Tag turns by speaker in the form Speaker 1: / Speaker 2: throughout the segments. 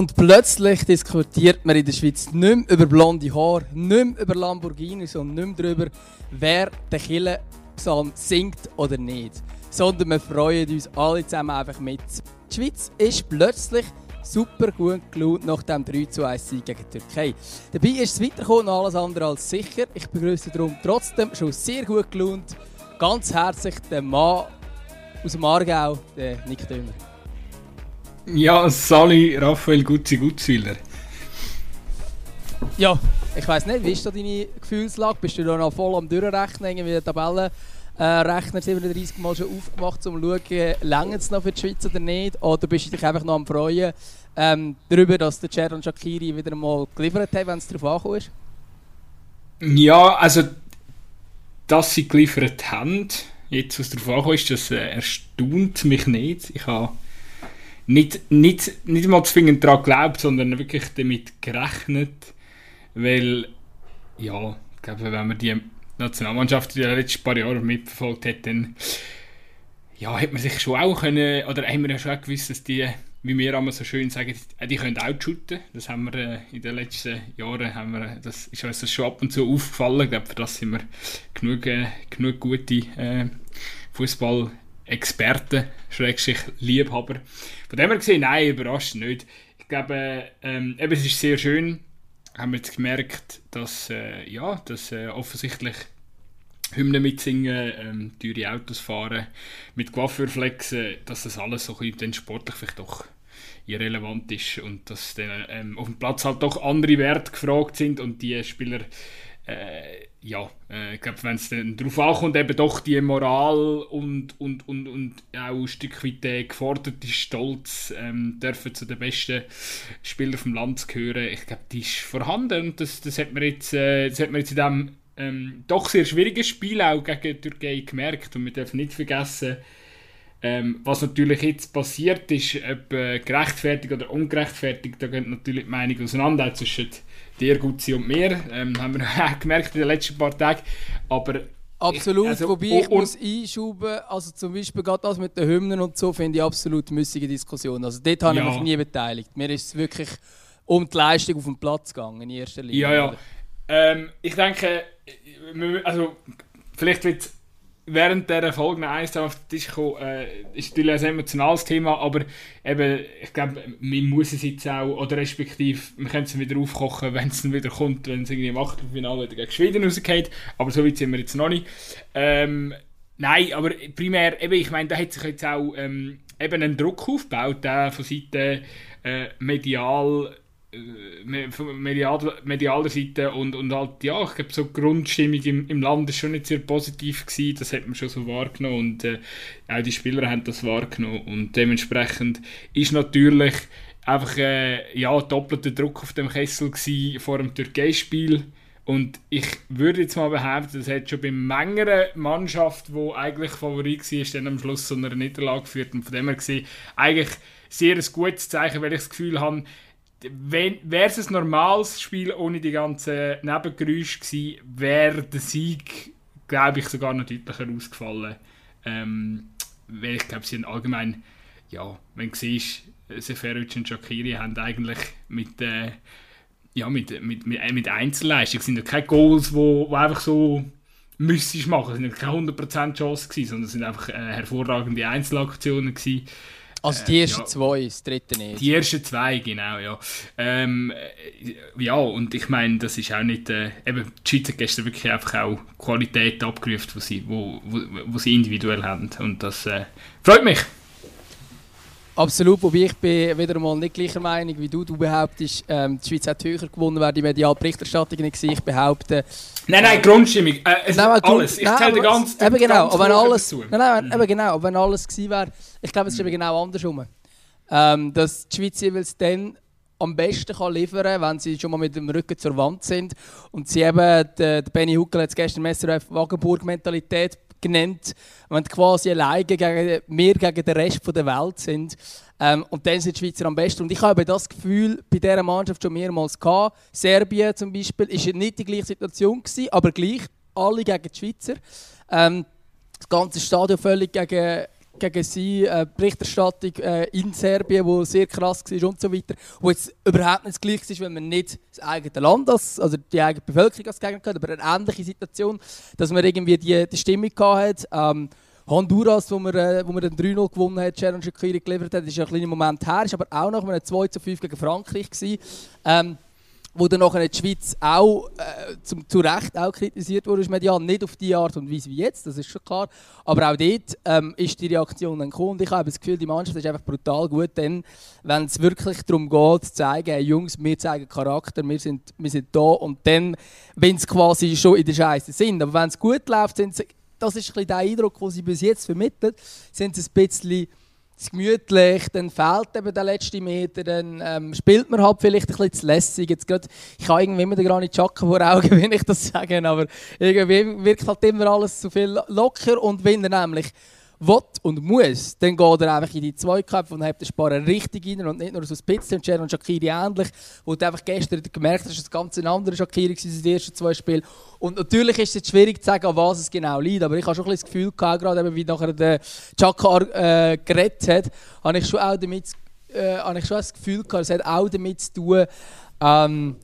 Speaker 1: Und plötzlich diskutiert man in der Schweiz nicht mehr über blonde Haare, nicht mehr über Lamborghini, sondern nicht mehr darüber, wer den Killenpsalm singt oder nicht. Sondern wir freuen uns alle zusammen einfach mit. Die Schweiz ist plötzlich super gut gelaunt nach dem 3 zu 1 Sieg gegen die Türkei. Dabei ist es weitergekommen und alles andere als sicher. Ich begrüße darum trotzdem schon sehr gut gelaunt ganz herzlich den Mann aus dem Aargau, den Nick Dömer.
Speaker 2: Ja, Sali Raphael Gutzi Gutzwiller.
Speaker 1: Ja, ich weiss nicht, wie ist da deine Gefühlslage? Bist du da noch voll am Durchrechnen, irgendwie den Tabellenrechner äh, 37 Mal schon aufgemacht, um zu schauen, länger es noch für die Schweiz oder nicht? Oder bist du dich einfach noch am Freuen ähm, darüber, dass der Jaron Shakiri wieder mal geliefert hat, wenn es darauf angekommen ist?
Speaker 2: Ja, also, dass sie geliefert haben, jetzt was darauf angekommen ist, das äh, erstaunt mich nicht. Ich habe nicht, nicht, nicht mal zwingend daran geglaubt, sondern wirklich damit gerechnet, weil, ja, ich glaube, wenn man die Nationalmannschaft in den letzten paar Jahren mitverfolgt hat, dann ja, hat man sich schon auch können, oder haben wir ja schon gewusst, dass die, wie wir immer so schön sagen, die können outshooten. Das haben wir äh, in den letzten Jahren, haben wir, das ist uns schon ab und zu aufgefallen. Ich glaube, für das sind wir genug, äh, genug gute äh, Fußball Experten, Schrägstrich Liebhaber. Von dem her gesehen, nein, überrascht nicht. Ich glaube, ähm, eben, es ist sehr schön, haben wir jetzt gemerkt, dass, äh, ja, dass äh, offensichtlich Hymnen mitsingen, ähm, teure Autos fahren, mit Coiffeur flexen, dass das alles so ein bisschen sportlich vielleicht doch irrelevant ist und dass dann ähm, auf dem Platz halt doch andere Werte gefragt sind und die Spieler äh, ja, äh, ich glaube, wenn es dann darauf ankommt, eben doch die Moral und, und, und, und auch ein Stück weit der geforderte Stolz ähm, dürfen zu den besten Spielern vom Land gehören, ich glaube, die ist vorhanden und das, das, hat man jetzt, äh, das hat man jetzt in diesem ähm, doch sehr schwierigen Spiel auch gegen die Türkei gemerkt. Und wir dürfen nicht vergessen, ähm, was natürlich jetzt passiert ist, ob äh, gerechtfertigt oder ungerechtfertigt, da gehen natürlich die Meinungen auseinander zwischen dir, Gutzi und mir. Ähm, haben wir gemerkt in den letzten paar Tagen. Aber
Speaker 1: Absolut, ich, also, wobei ich und, muss einschuben, also zum Beispiel gerade das mit den Hymnen und so, finde ich absolut müßige Diskussion. Also dort habe ja. ich mich nie beteiligt. Mir ist es wirklich um die Leistung auf dem Platz gegangen in erster Linie.
Speaker 2: Ja, ja. Ähm, ich denke, also vielleicht wird während der Folge eins auf den Tisch gekommen, äh, ist natürlich ein emotionales Thema, aber eben, ich glaube, man muss es jetzt auch, oder respektive, man könnte es wieder aufkochen, wenn es dann wieder kommt, wenn es irgendwie im Achtelfinale wieder gegen Schweden rausgeht, aber so weit sind wir jetzt noch nicht. Ähm, nein, aber primär, eben, ich meine, da hat sich jetzt auch ähm, eben ein Druck aufgebaut, der von Seiten äh, medial medial, medialer Seite und, und halt, ja, ich glaube, so die Grundstimmung im, im Land ist schon nicht sehr positiv gewesen, das hat man schon so wahrgenommen und äh, auch die Spieler haben das wahrgenommen und dementsprechend ist natürlich einfach, äh, ja, doppelter Druck auf dem Kessel gewesen vor dem Türkei-Spiel und ich würde jetzt mal behaupten, das hat schon bei mancher Mannschaft, die eigentlich Favorit war, dann am Schluss so einer Niederlage geführt und von dem her gesehen, eigentlich sehr ein gutes Zeichen, weil ich das Gefühl habe, wäre es ein normales Spiel ohne die ganzen Nebengeräusche gewesen, wäre der Sieg, glaube ich, sogar noch deutlicher ausgefallen. Ähm, weil ich glaube, sie haben allgemein, ja, wenn du siehst, Seferovic und Shakiri haben eigentlich mit, äh, ja, mit, mit, mit, äh, mit Einzelleistung sind ja keine Goals, wo, wo einfach so müsstest machen. Es waren keine 100% Chance gewesen, sondern es sind einfach äh, hervorragende Einzelaktionen gewesen.
Speaker 1: Also die ersten äh, ja, zwei, das dritte nicht.
Speaker 2: Die ersten zwei, genau, ja. Ähm, äh, ja, und ich meine, das ist auch nicht, äh, eben, die Schweizer gestern wirklich einfach auch Qualität abgerufen, die sie, wo, wo, wo sie individuell haben. Und das äh, freut mich.
Speaker 1: Absolut, wobei ich bin wieder mal nicht gleicher Meinung wie du. Du behauptest, ähm, die Schweiz hat höher gewonnen, wäre die mediale Berichterstattung nicht gewesen. Ich behaupte...
Speaker 2: Nein, nein, Grundstimmung. Äh, es nein, alles. Ich zähle den ganzen
Speaker 1: Eben genau, aber wenn alles, dazu. Nein, nein, mhm. eben genau, aber wenn alles gewesen wäre... Ich glaube, es ist mhm. eben genau andersrum. Ähm, dass die Schweiz jeweils dann am besten kann liefern kann, wenn sie schon mal mit dem Rücken zur Wand sind. Und sie eben, der, der Benny Huckel hat es gestern Messer auf Wagenburg-Mentalität genannt, wenn quasi alleine gegen, wir gegen den Rest der Welt sind. Ähm, und dann sind die Schweizer am besten. Und ich habe das Gefühl bei dieser Mannschaft schon mehrmals gehabt. Serbien zum Beispiel war nicht die gleiche Situation, gewesen, aber gleich alle gegen die Schweizer. Ähm, das ganze Stadion völlig gegen, gegen sie, äh, Berichterstattung äh, in Serbien, die sehr krass war und so weiter, wo jetzt überhaupt nicht das Gleiche ist, wenn man nicht das eigene Land, als, also die eigene Bevölkerung als Gegner hat, aber eine ähnliche Situation, dass man irgendwie die, die Stimmung hatte. Ähm, Honduras, wo man, äh, wo man den 3-0 gewonnen hat, Sharon Shakiri geliefert hat, ist ein kleiner Moment her, ist aber auch nach einem 2 5 gegen Frankreich gewesen. Ähm, wo dann nachher die Schweiz auch äh, zum, zu Recht auch kritisiert wurde, medial nicht auf die Art und Weise wie jetzt, das ist schon klar, aber auch dort ähm, ist die Reaktion dann gekommen. Und ich habe das Gefühl, die Mannschaft ist einfach brutal gut, denn wenn es wirklich darum geht, zu zeigen, hey, Jungs, wir zeigen Charakter, wir sind, wir sind da. Und dann, wenn es quasi schon in der Scheiße sind, aber wenn es gut läuft, sind sie, das ist ein bisschen der Eindruck, den sie bis jetzt vermittelt, sind sie ein bisschen zu gemütlich, dann fehlt eben der letzte Meter, dann ähm, spielt man halt vielleicht ein bisschen zu lässig. Jetzt grad, ich habe irgendwie immer den Granit Xhaka vor Augen, wenn ich das sage, aber irgendwie wirkt halt immer alles zu viel locker und wenn er nämlich will und muss, dann geht er einfach in die Zweikämpfe und hat den Sparren richtig rein und nicht nur so ein bisschen. Und Sharon Shakiri ähnlich, wo du einfach gestern gemerkt hast, dass es ganz ein anderer Shakiri war in den ersten zwei Spielen. Und natürlich ist es jetzt schwierig zu sagen, an was es genau liegt, aber ich habe schon ein bisschen das Gefühl gehabt, gerade wie nachher der Chaka äh, geredet hat, habe ich schon auch damit, äh, habe ich schon das Gefühl gehabt, es hat auch damit zu tun, ähm,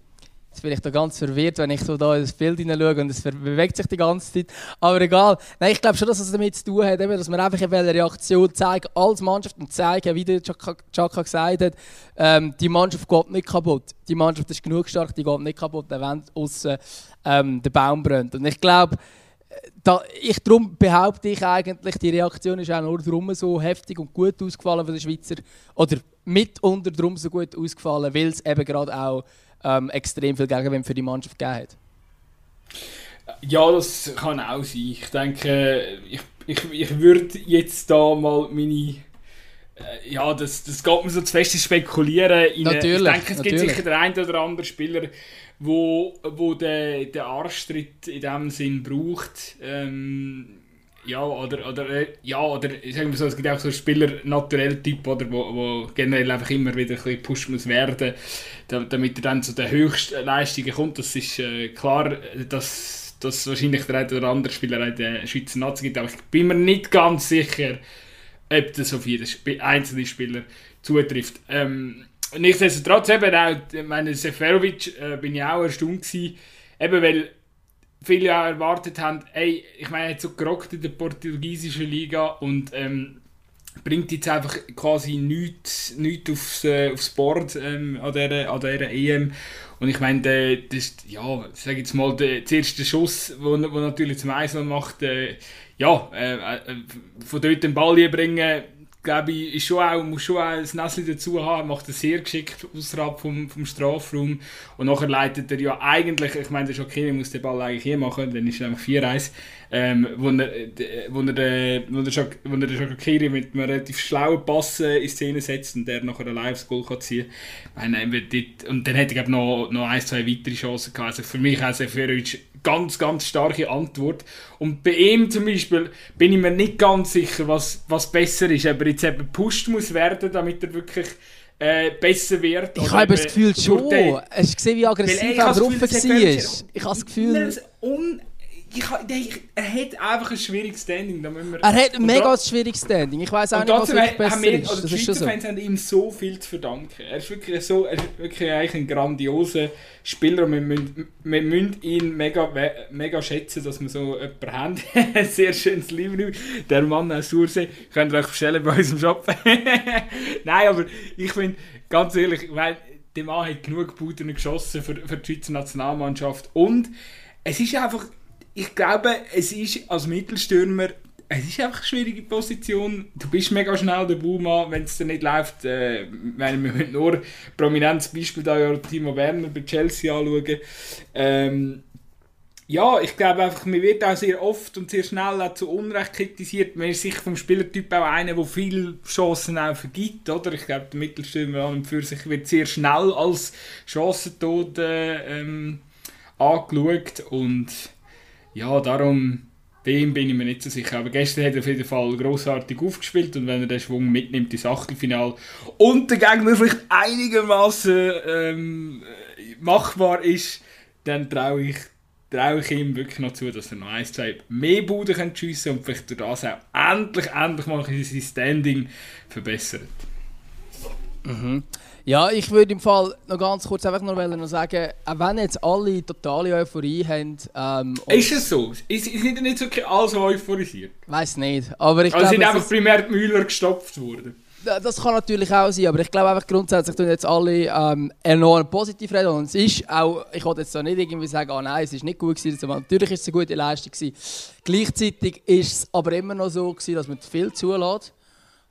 Speaker 1: Jetzt bin ich da ganz verwirrt, wenn ich so da in das Bild hineinschaue und es bewegt sich die ganze Zeit. Aber egal. Nein, ich glaube schon, dass es damit zu tun hat, dass man einfach eine Reaktion zeigt als Mannschaft und zeigen, wie der Chaka gesagt hat, ähm, die Mannschaft geht nicht kaputt. Die Mannschaft ist genug stark, die geht nicht kaputt, wenn außen ähm, der Baum brennt. Und ich glaube, da, ich, darum behaupte ich eigentlich, die Reaktion ist auch nur darum so heftig und gut ausgefallen für den Schweizer. Oder mitunter darum so gut ausgefallen, weil es eben gerade auch ähm, extrem viel Gegenwind für die Mannschaft gegeben hat.
Speaker 2: Ja, das kann auch sein. Ich denke, ich, ich, ich würde jetzt da mal meine. Äh, ja, das, das geht mir so zu fest spekulieren. In
Speaker 1: natürlich,
Speaker 2: ich denke, es natürlich. gibt sicher den einen oder anderen Spieler, wo, wo der, der Arschtritt in dem Sinn braucht. Ähm, ja, oder, oder, äh, ja, oder sagen wir so, es gibt auch so Spieler naturell Typ, oder, wo, wo generell einfach immer wieder ein bisschen gepusht muss werden, damit er dann zu den höchsten Leistungen kommt. Das ist äh, klar, dass, dass wahrscheinlich der eine oder andere Spieler in der Schweizer Nazi gibt, aber ich bin mir nicht ganz sicher, ob das auf jeden Sp einzelnen Spieler zutrifft. Ähm, nichtsdestotrotz eben auch, meine Seferovic äh, bin ich auch erstaunt gewesen, eben weil viele ja erwartet haben, ey, ich meine, er hat so gerockt in der portugiesischen Liga und ähm, bringt jetzt einfach quasi nichts, nichts aufs, äh, aufs Board ähm, an, dieser, an dieser EM. Und ich meine, der, das, ja, sag jetzt mal, der, der erste Schuss, wo, natürlich zum Eisland macht, äh, ja, äh, äh, von dort den Ball bringen, glaube ich, schon auch, muss schon auch ein Näschen dazu haben, macht es sehr geschickt außerhalb vom, vom Strafraum und nachher leitet er ja eigentlich, ich meine, der Schokini muss den Ball eigentlich hier machen, dann ist es einfach 4-1, ähm, wo er, er, wo er, wo er Schokiri mit einem relativ schlauen Pass äh, in Szene setzt und der nachher ein Live-Goal kann ziehen kann. Und dann hätte ich noch, noch ein, zwei weitere Chancen gehabt. Also für mich also für ganz, ganz starke Antwort. Und bei ihm zum Beispiel bin ich mir nicht ganz sicher, was, was besser ist. Ob er jetzt eben gepusht muss werden, damit er wirklich äh, besser wird.
Speaker 1: Ich habe das Gefühl schon. Hast du gesehen, wie aggressiv er drauf war? Ich habe das Gefühl
Speaker 2: ich, ich, er hat einfach ein schwieriges Standing. Da
Speaker 1: wir, er hat ein mega schwieriges Standing. Ich weiß auch nicht, was wirklich besser wir, ist.
Speaker 2: Also die Schweizer so. Fans haben ihm so viel zu verdanken. Er ist wirklich, so, er ist wirklich eigentlich ein grandioser Spieler und wir müssen, wir müssen ihn mega, mega schätzen, dass wir so jemanden haben. ein sehr schönes Liebe. Der Mann aus Sursee. Könnt ihr euch bestellen bei unserem Shop. Nein, aber ich finde, ganz ehrlich, weil der Mann hat genug Puten geschossen für, für die Schweizer Nationalmannschaft und es ist einfach ich glaube, es ist als Mittelstürmer es ist einfach eine schwierige Position. Du bist mega schnell der Baumann, wenn es dir nicht läuft. Äh, wir müssen nur prominentes Beispiel da ja Timo Werner bei Chelsea anschauen. Ähm, ja, ich glaube einfach, man wird auch sehr oft und sehr schnell auch zu Unrecht kritisiert. Man ist sicher vom Spielertyp auch einer, der viele Chancen auch vergibt, oder? Ich glaube, der Mittelstürmer an und für sich wird sehr schnell als Chancentod äh, ähm, angeschaut und ja, darum bei bin ich mir nicht so sicher. Aber gestern hat er auf jeden Fall großartig aufgespielt und wenn er den Schwung mitnimmt ins Achtelfinale und der Gegner vielleicht einigermaßen ähm, machbar ist, dann traue ich traue ich ihm wirklich noch zu, dass er noch ein, zwei mehr Buden schiessen kann und vielleicht durch das auch endlich, endlich mal sein Standing verbessert.
Speaker 1: Mhm. Ja, ich würde im Fall noch ganz kurz einfach noch, noch sagen, auch wenn jetzt alle totale Euphorie haben. Ähm,
Speaker 2: ist es so? Ist, ist nicht, nicht so alles euphorisiert?
Speaker 1: Weiß nicht. Aber ich
Speaker 2: also glaube, sind einfach primär die Müller gestopft worden.
Speaker 1: Das kann natürlich auch sein, aber ich glaube einfach grundsätzlich tun jetzt alle ähm, enorm positiv reden und es ist auch, ich wollte jetzt da nicht irgendwie sagen, ah nein, es ist nicht gut gewesen, natürlich ist es eine gute Leistung gewesen. Gleichzeitig ist es aber immer noch so gewesen, dass man viel zulässt.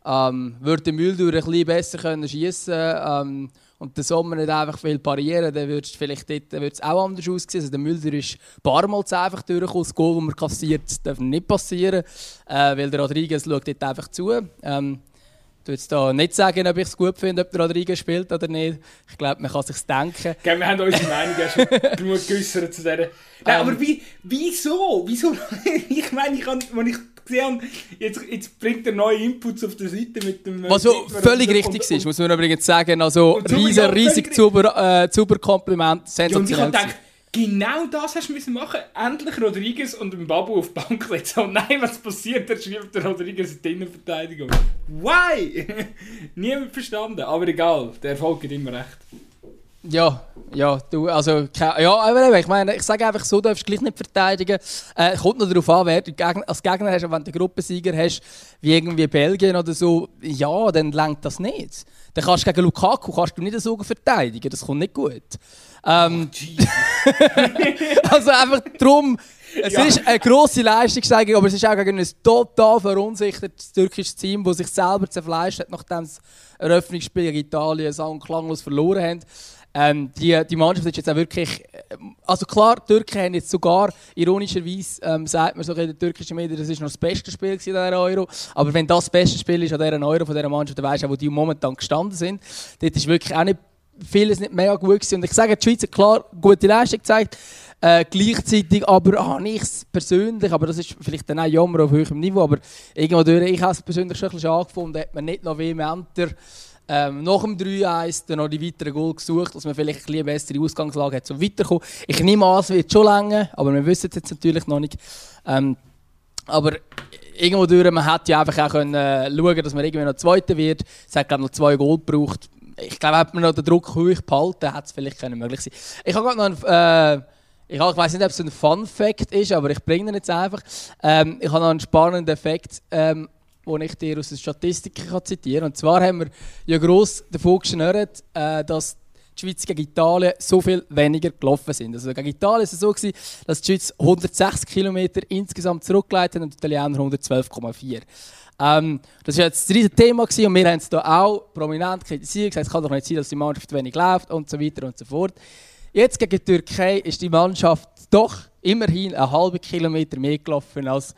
Speaker 1: Ähm, würde der Mühldur ein bisschen besser können schiessen ähm, und der Sommer nicht einfach viel parieren, dann würde es vielleicht dort, würde auch anders aussehen. Also der Müller ist ein paar Mal einfach durchgekommen. Das Goal, das man kassiert, darf nicht passieren, äh, weil der Rodriguez schaut dort einfach zu. Ähm, ich jetzt da nicht sagen, ob ich es gut finde, ob der Rodriguez spielt oder nicht. Ich glaube, man kann sich denken.
Speaker 2: Okay, wir haben unsere Meinung ja schon genug geäußert zu dieser. Nein, ähm, aber wie, wieso? Wieso? ich meine, ich, kann, wenn ich gesehen jetzt, jetzt bringt er neue Inputs auf der Seite mit dem...
Speaker 1: Äh, Was so völlig richtig und, ist, muss man übrigens sagen. Also riesen, riesig super, äh, super Kompliment, sensationell.
Speaker 2: Ja, genau das hast du müssen machen. Endlich Rodriguez und ein Babu auf die Bank legen. Oh nein, was passiert? Da schreibt der Rodriguez in die Innenverteidigung. Why? Niemand verstanden. Aber egal, der Erfolg geht immer recht.
Speaker 1: Ja, ja, du, also, ja, aber ich meine, ich sage einfach so, du darfst gleich nicht verteidigen. Äh, kommt noch darauf an, wer du als Gegner hast, wenn du einen Gruppensieger hast, wie irgendwie Belgien oder so, ja, dann lenkt das nicht. Dann kannst du gegen Lukaku kannst du nicht so verteidigen, das kommt nicht gut. Ähm, oh, also einfach darum, es ja. ist eine grosse Leistungssteigerung, aber es ist auch gegen ein total verunsichertes türkisches Team, das sich selber zerfleischt hat, nachdem das Eröffnungsspiel gegen Italien sang- klanglos verloren haben. Ähm, die, die Mannschaft ist jetzt auch wirklich. Äh, also klar, die Türken haben jetzt sogar, ironischerweise ähm, sagt man so in den türkischen Medien, das ist noch das beste Spiel in dieser Euro. Aber wenn das das beste Spiel ist an dieser Euro von dieser Mannschaft, dann weißt du auch, wo die momentan gestanden sind. Dort ist wirklich auch nicht vieles nicht mega gut gewesen. Und ich sage, die Schweiz hat klar gute Leistung gezeigt. Äh, gleichzeitig aber ah, nichts persönlich, aber das ist vielleicht dann auch Jammer auf höherem Niveau, aber irgendwo durch, ich habe es persönlich schon ein bisschen angefunden, hat man nicht noch vehementer ähm, nach dem 3-1 dann noch die weiteren Goal gesucht, dass man vielleicht eine bessere Ausgangslage hat, um weiterzukommen. Ich nehme an, es wird schon länger, aber wir wissen es jetzt natürlich noch nicht. Ähm, aber irgendwo durch, man hätte ja einfach auch können, äh, schauen dass man irgendwie noch Zweiter wird. Es hat glaube noch zwei Goal gebraucht. Ich glaube, hätte man noch den Druck hoch behalten, hätte es vielleicht können möglich sein Ich habe gerade noch einen, äh, ich, ich weiß nicht, ob es ein Fun-Fact ist, aber ich bringe ihn jetzt einfach. Ähm, ich habe noch einen spannenden Effekt ähm, den ich dir aus den Statistiken kann zitieren kann. Und zwar haben wir ja gross davon geschnurrt, äh, dass die Schweiz gegen Italien so viel weniger gelaufen sind. Also gegen Italien war es so, gewesen, dass die Schweiz 106 Kilometer insgesamt zurückgelegt hat und die Italiener 112,4. Ähm, das war jetzt das riesige Thema gewesen, und wir haben es hier auch prominent kritisiert, gesagt, es kann doch nicht sein, dass die Mannschaft wenig läuft und so weiter und so fort. Jetzt gegen die Türkei ist die Mannschaft doch immerhin einen halben Kilometer mehr gelaufen als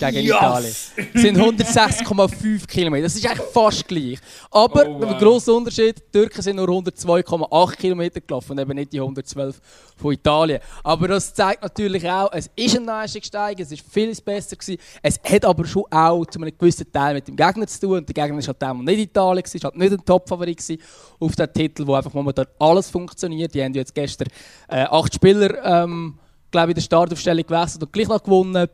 Speaker 1: gegen yes. Italien. Das sind 106,5 Kilometer. Das ist eigentlich fast gleich. Aber oh, wow. ein grosser Unterschied: die Türken sind nur 102,8 Kilometer gelaufen und eben nicht die 112 von Italien. Aber das zeigt natürlich auch, es ist ein Leistungssteiger, es ist vieles besser gewesen. Es hat aber schon auch zu einem gewissen Teil mit dem Gegner zu tun. Und der Gegner war halt damals nicht Italien, war halt nicht ein Top-Favorit auf den Titel, wo einfach momentan alles funktioniert. Die haben jetzt gestern äh, acht Spieler, ähm, glaube ich, in der Startaufstellung gewechselt und gleich noch gewonnen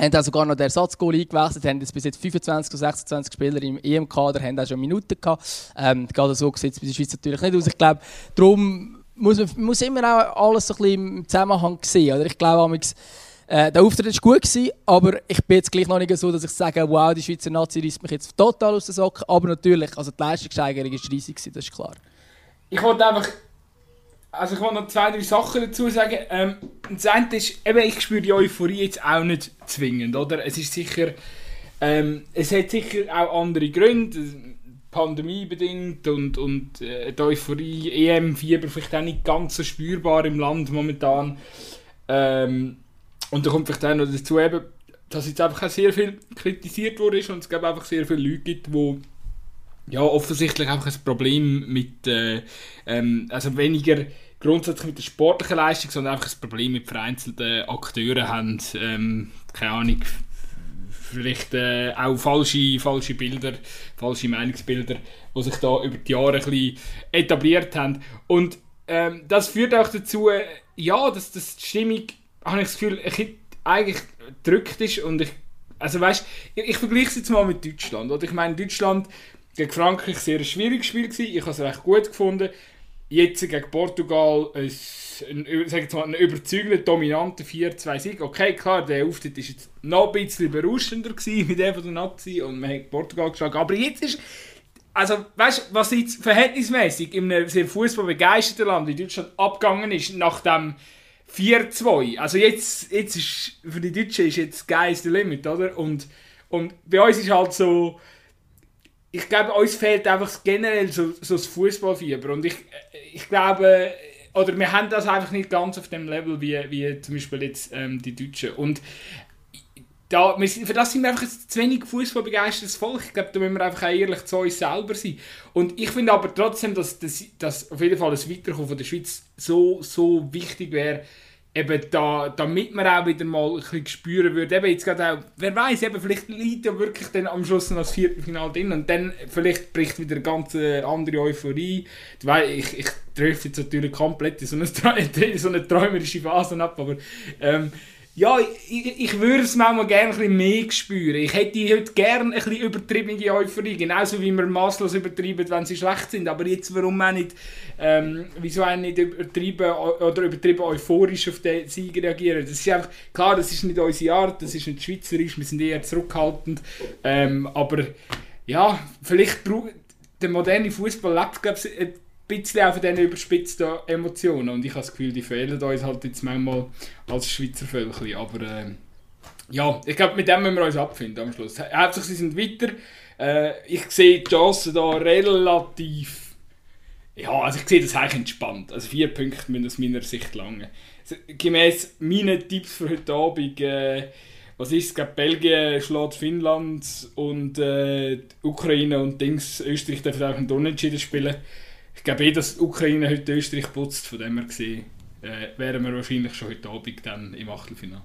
Speaker 1: haben auch sogar noch den Ersatzgoal eingewechselt, haben jetzt bis jetzt 25 oder 26 Spieler im EM-Kader, haben auch schon Minuten gehabt. Ähm, gerade so sieht es bei der Schweiz natürlich nicht aus. Ich glaube, darum muss man muss immer auch alles so ein bisschen im Zusammenhang sehen. Oder? Ich glaube, äh, der Auftritt war gut, gewesen, aber ich bin jetzt gleich noch nicht so, dass ich sage, wow, die Schweizer Nazi reißt mich jetzt total aus den Socken. Aber natürlich, also die Leistungssteigerung war riesig, das ist klar.
Speaker 2: Ich wollte einfach also ich will noch zwei, drei Sachen dazu sagen. Ähm, das eine ist, eben, ich spüre die Euphorie jetzt auch nicht zwingend, oder? Es ist sicher, ähm, es hat sicher auch andere Gründe, Pandemie bedingt und, und äh, die Euphorie, EM-Fieber vielleicht auch nicht ganz so spürbar im Land momentan. Ähm, und da kommt vielleicht auch noch dazu, eben, dass jetzt einfach auch sehr viel kritisiert wurde und es gibt einfach sehr viele Leute gibt, die ja, offensichtlich einfach ein Problem mit, äh, ähm, also weniger grundsätzlich mit der sportlichen Leistung, sondern einfach ein Problem mit vereinzelten Akteuren haben, ähm, keine Ahnung, vielleicht äh, auch falsche, falsche Bilder, falsche Meinungsbilder, die sich da über die Jahre ein bisschen etabliert haben. Und ähm, das führt auch dazu, ja, dass, dass die Stimmung habe ich das Gefühl, ich eigentlich gedrückt ist und ich, also weißt, ich, ich vergleiche es jetzt mal mit Deutschland. Oder ich meine, Deutschland gegen Frankreich sehr ein schwieriges Spiel gewesen. Ich habe es recht gut gefunden. Jetzt gegen Portugal ein, ein, ein, überzeugender, dominanter 4-2-Sieg. Okay, klar, der Auftritt war jetzt noch ein bisschen berauschender mit dem von der Nazi und man hat Portugal geschlagen. Aber jetzt ist, also weißt du, was jetzt verhältnismäßig in einem sehr fußballbegeisterten Land wie Deutschland abgegangen ist, nach dem 4-2. Also jetzt, jetzt ist, für die Deutschen ist jetzt Geist the Limit, oder? Und, und bei uns ist halt so, ich glaube, uns fehlt einfach generell so, so das Fußballfieber. Und ich, ich glaube, oder wir haben das einfach nicht ganz auf dem Level wie, wie zum Beispiel jetzt ähm, die Deutschen. Und da, wir, für das sind wir einfach zu wenig fußballbegeistertes Volk. Ich glaube, da müssen wir einfach auch ehrlich zu uns selber sein. Und ich finde aber trotzdem, dass, dass, dass auf jeden Fall das Weiterkommen von der Schweiz so, so wichtig wäre, eben da, damit man auch wieder mal ein bisschen spüren würde, eben jetzt gerade auch, wer weiß, eben vielleicht liegt ja wirklich dann am Schluss noch das Viertelfinale drin und dann vielleicht bricht wieder eine ganz andere Euphorie. Ich, ich treffe jetzt natürlich komplett in so eine, so eine träumerische Phase ab, aber ähm, ja, ich, ich würde es manchmal gerne ein mehr spüren. Ich hätte heute gerne ein bisschen übertriebene Euphorie, genauso wie wir maßlos übertreiben, wenn sie schlecht sind. Aber jetzt, warum auch nicht, ähm, wieso auch nicht übertrieben oder übertrieben euphorisch auf den Sieg reagieren? Das ist einfach, klar, das ist nicht unsere Art, das ist nicht schweizerisch, wir sind eher zurückhaltend. Ähm, aber ja, vielleicht braucht der moderne Fußball lebt, glaube ich, bisschen auch von diesen überspitzten Emotionen. Und ich habe das Gefühl, die fehlen uns halt jetzt manchmal als Schweizer Völkchen. Aber äh, ja, ich glaube, mit dem müssen wir uns abfinden am Schluss. Hauptsache, sie sind weiter. Äh, ich sehe die Chancen da relativ. Ja, also ich sehe das eigentlich entspannt. Also vier Punkte müssen aus meiner Sicht lange. Also, gemäß meinen Tipps für heute Abend. Äh, was ist es? Belgien schlägt Finnland und äh, Ukraine und Dings. Österreich dürfen auch ein Unentschieden spielen. Ich glaube eh, dass die Ukraine heute Österreich putzt, von dem her gesehen, äh, wären wir wahrscheinlich schon heute Abend dann im Achtelfinale.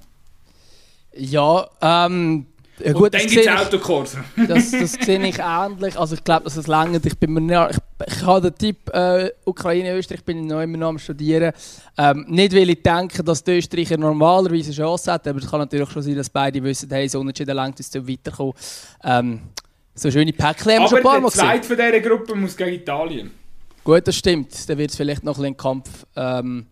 Speaker 1: Ja, ähm, ja,
Speaker 2: gut, und dann gibt es Autokurse.
Speaker 1: Das, das sehe ich ähnlich. Also ich glaube, dass es länger. Ich, bin mir nicht, ich, ich habe den Tipp äh, Ukraine, Österreich, bin ich noch immer noch am studieren. Ähm, nicht, weil ich denke, dass die Österreicher normalerweise eine Chance hätten, aber es kann natürlich schon sein, dass beide wissen, hey, so unentschieden lang ist es weiterkommen. Ähm, so schöne Päckchen
Speaker 2: haben wir schon ein paar Mal gesehen. Aber der zweite von dieser Gruppe muss gegen Italien.
Speaker 1: Gut, das stimmt. Dann wird es vielleicht noch ein einen Kampf ähm,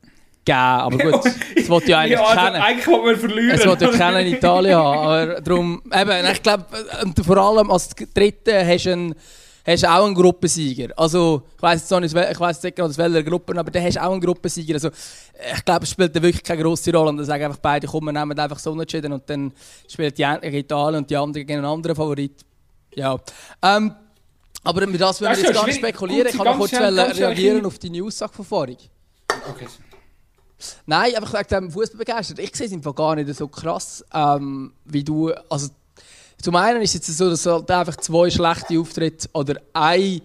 Speaker 1: geben. Aber gut, das wollte ja eigentlich
Speaker 2: ja, also kennen. Eigentlich wollte man verlieren.
Speaker 1: Es wollte ja keiner in Italien haben. Aber darum, eben, ich glaube, vor allem als Dritte hast du einen hast auch einen Gruppensieger. Also, ich weiß jetzt nicht, ich weiß nicht gerade aus welcher Gruppe, aber dann hast du auch einen Gruppensieger. Also, ich glaube, es spielt wirklich keine grosse Rolle. Und dann sagen einfach beide, komm, wir nehmen einfach so unentschieden und dann spielt die eine Italien und die andere gegen einen anderen Favorit. Ja. Ähm, aber mit das wollen wir jetzt gar nicht spekulieren. Ich kann noch kurz reagieren auf die Aussage von vorhin. Okay. Nein, einfach wegen dem Fußball begeistert. Ich sehe es einfach gar nicht so krass, ähm, wie du. Also, zum einen ist es jetzt so, dass halt einfach zwei schlechte Auftritte oder ein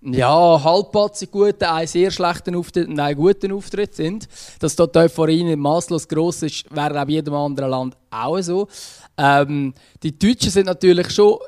Speaker 1: ja, halbpatzig guten, ein sehr schlechten Auftritt und ein guten Auftritt sind. Dass dort die Euphorie maßlos gross ist, wäre auch in jedem anderen Land auch so. Ähm, die Deutschen sind natürlich schon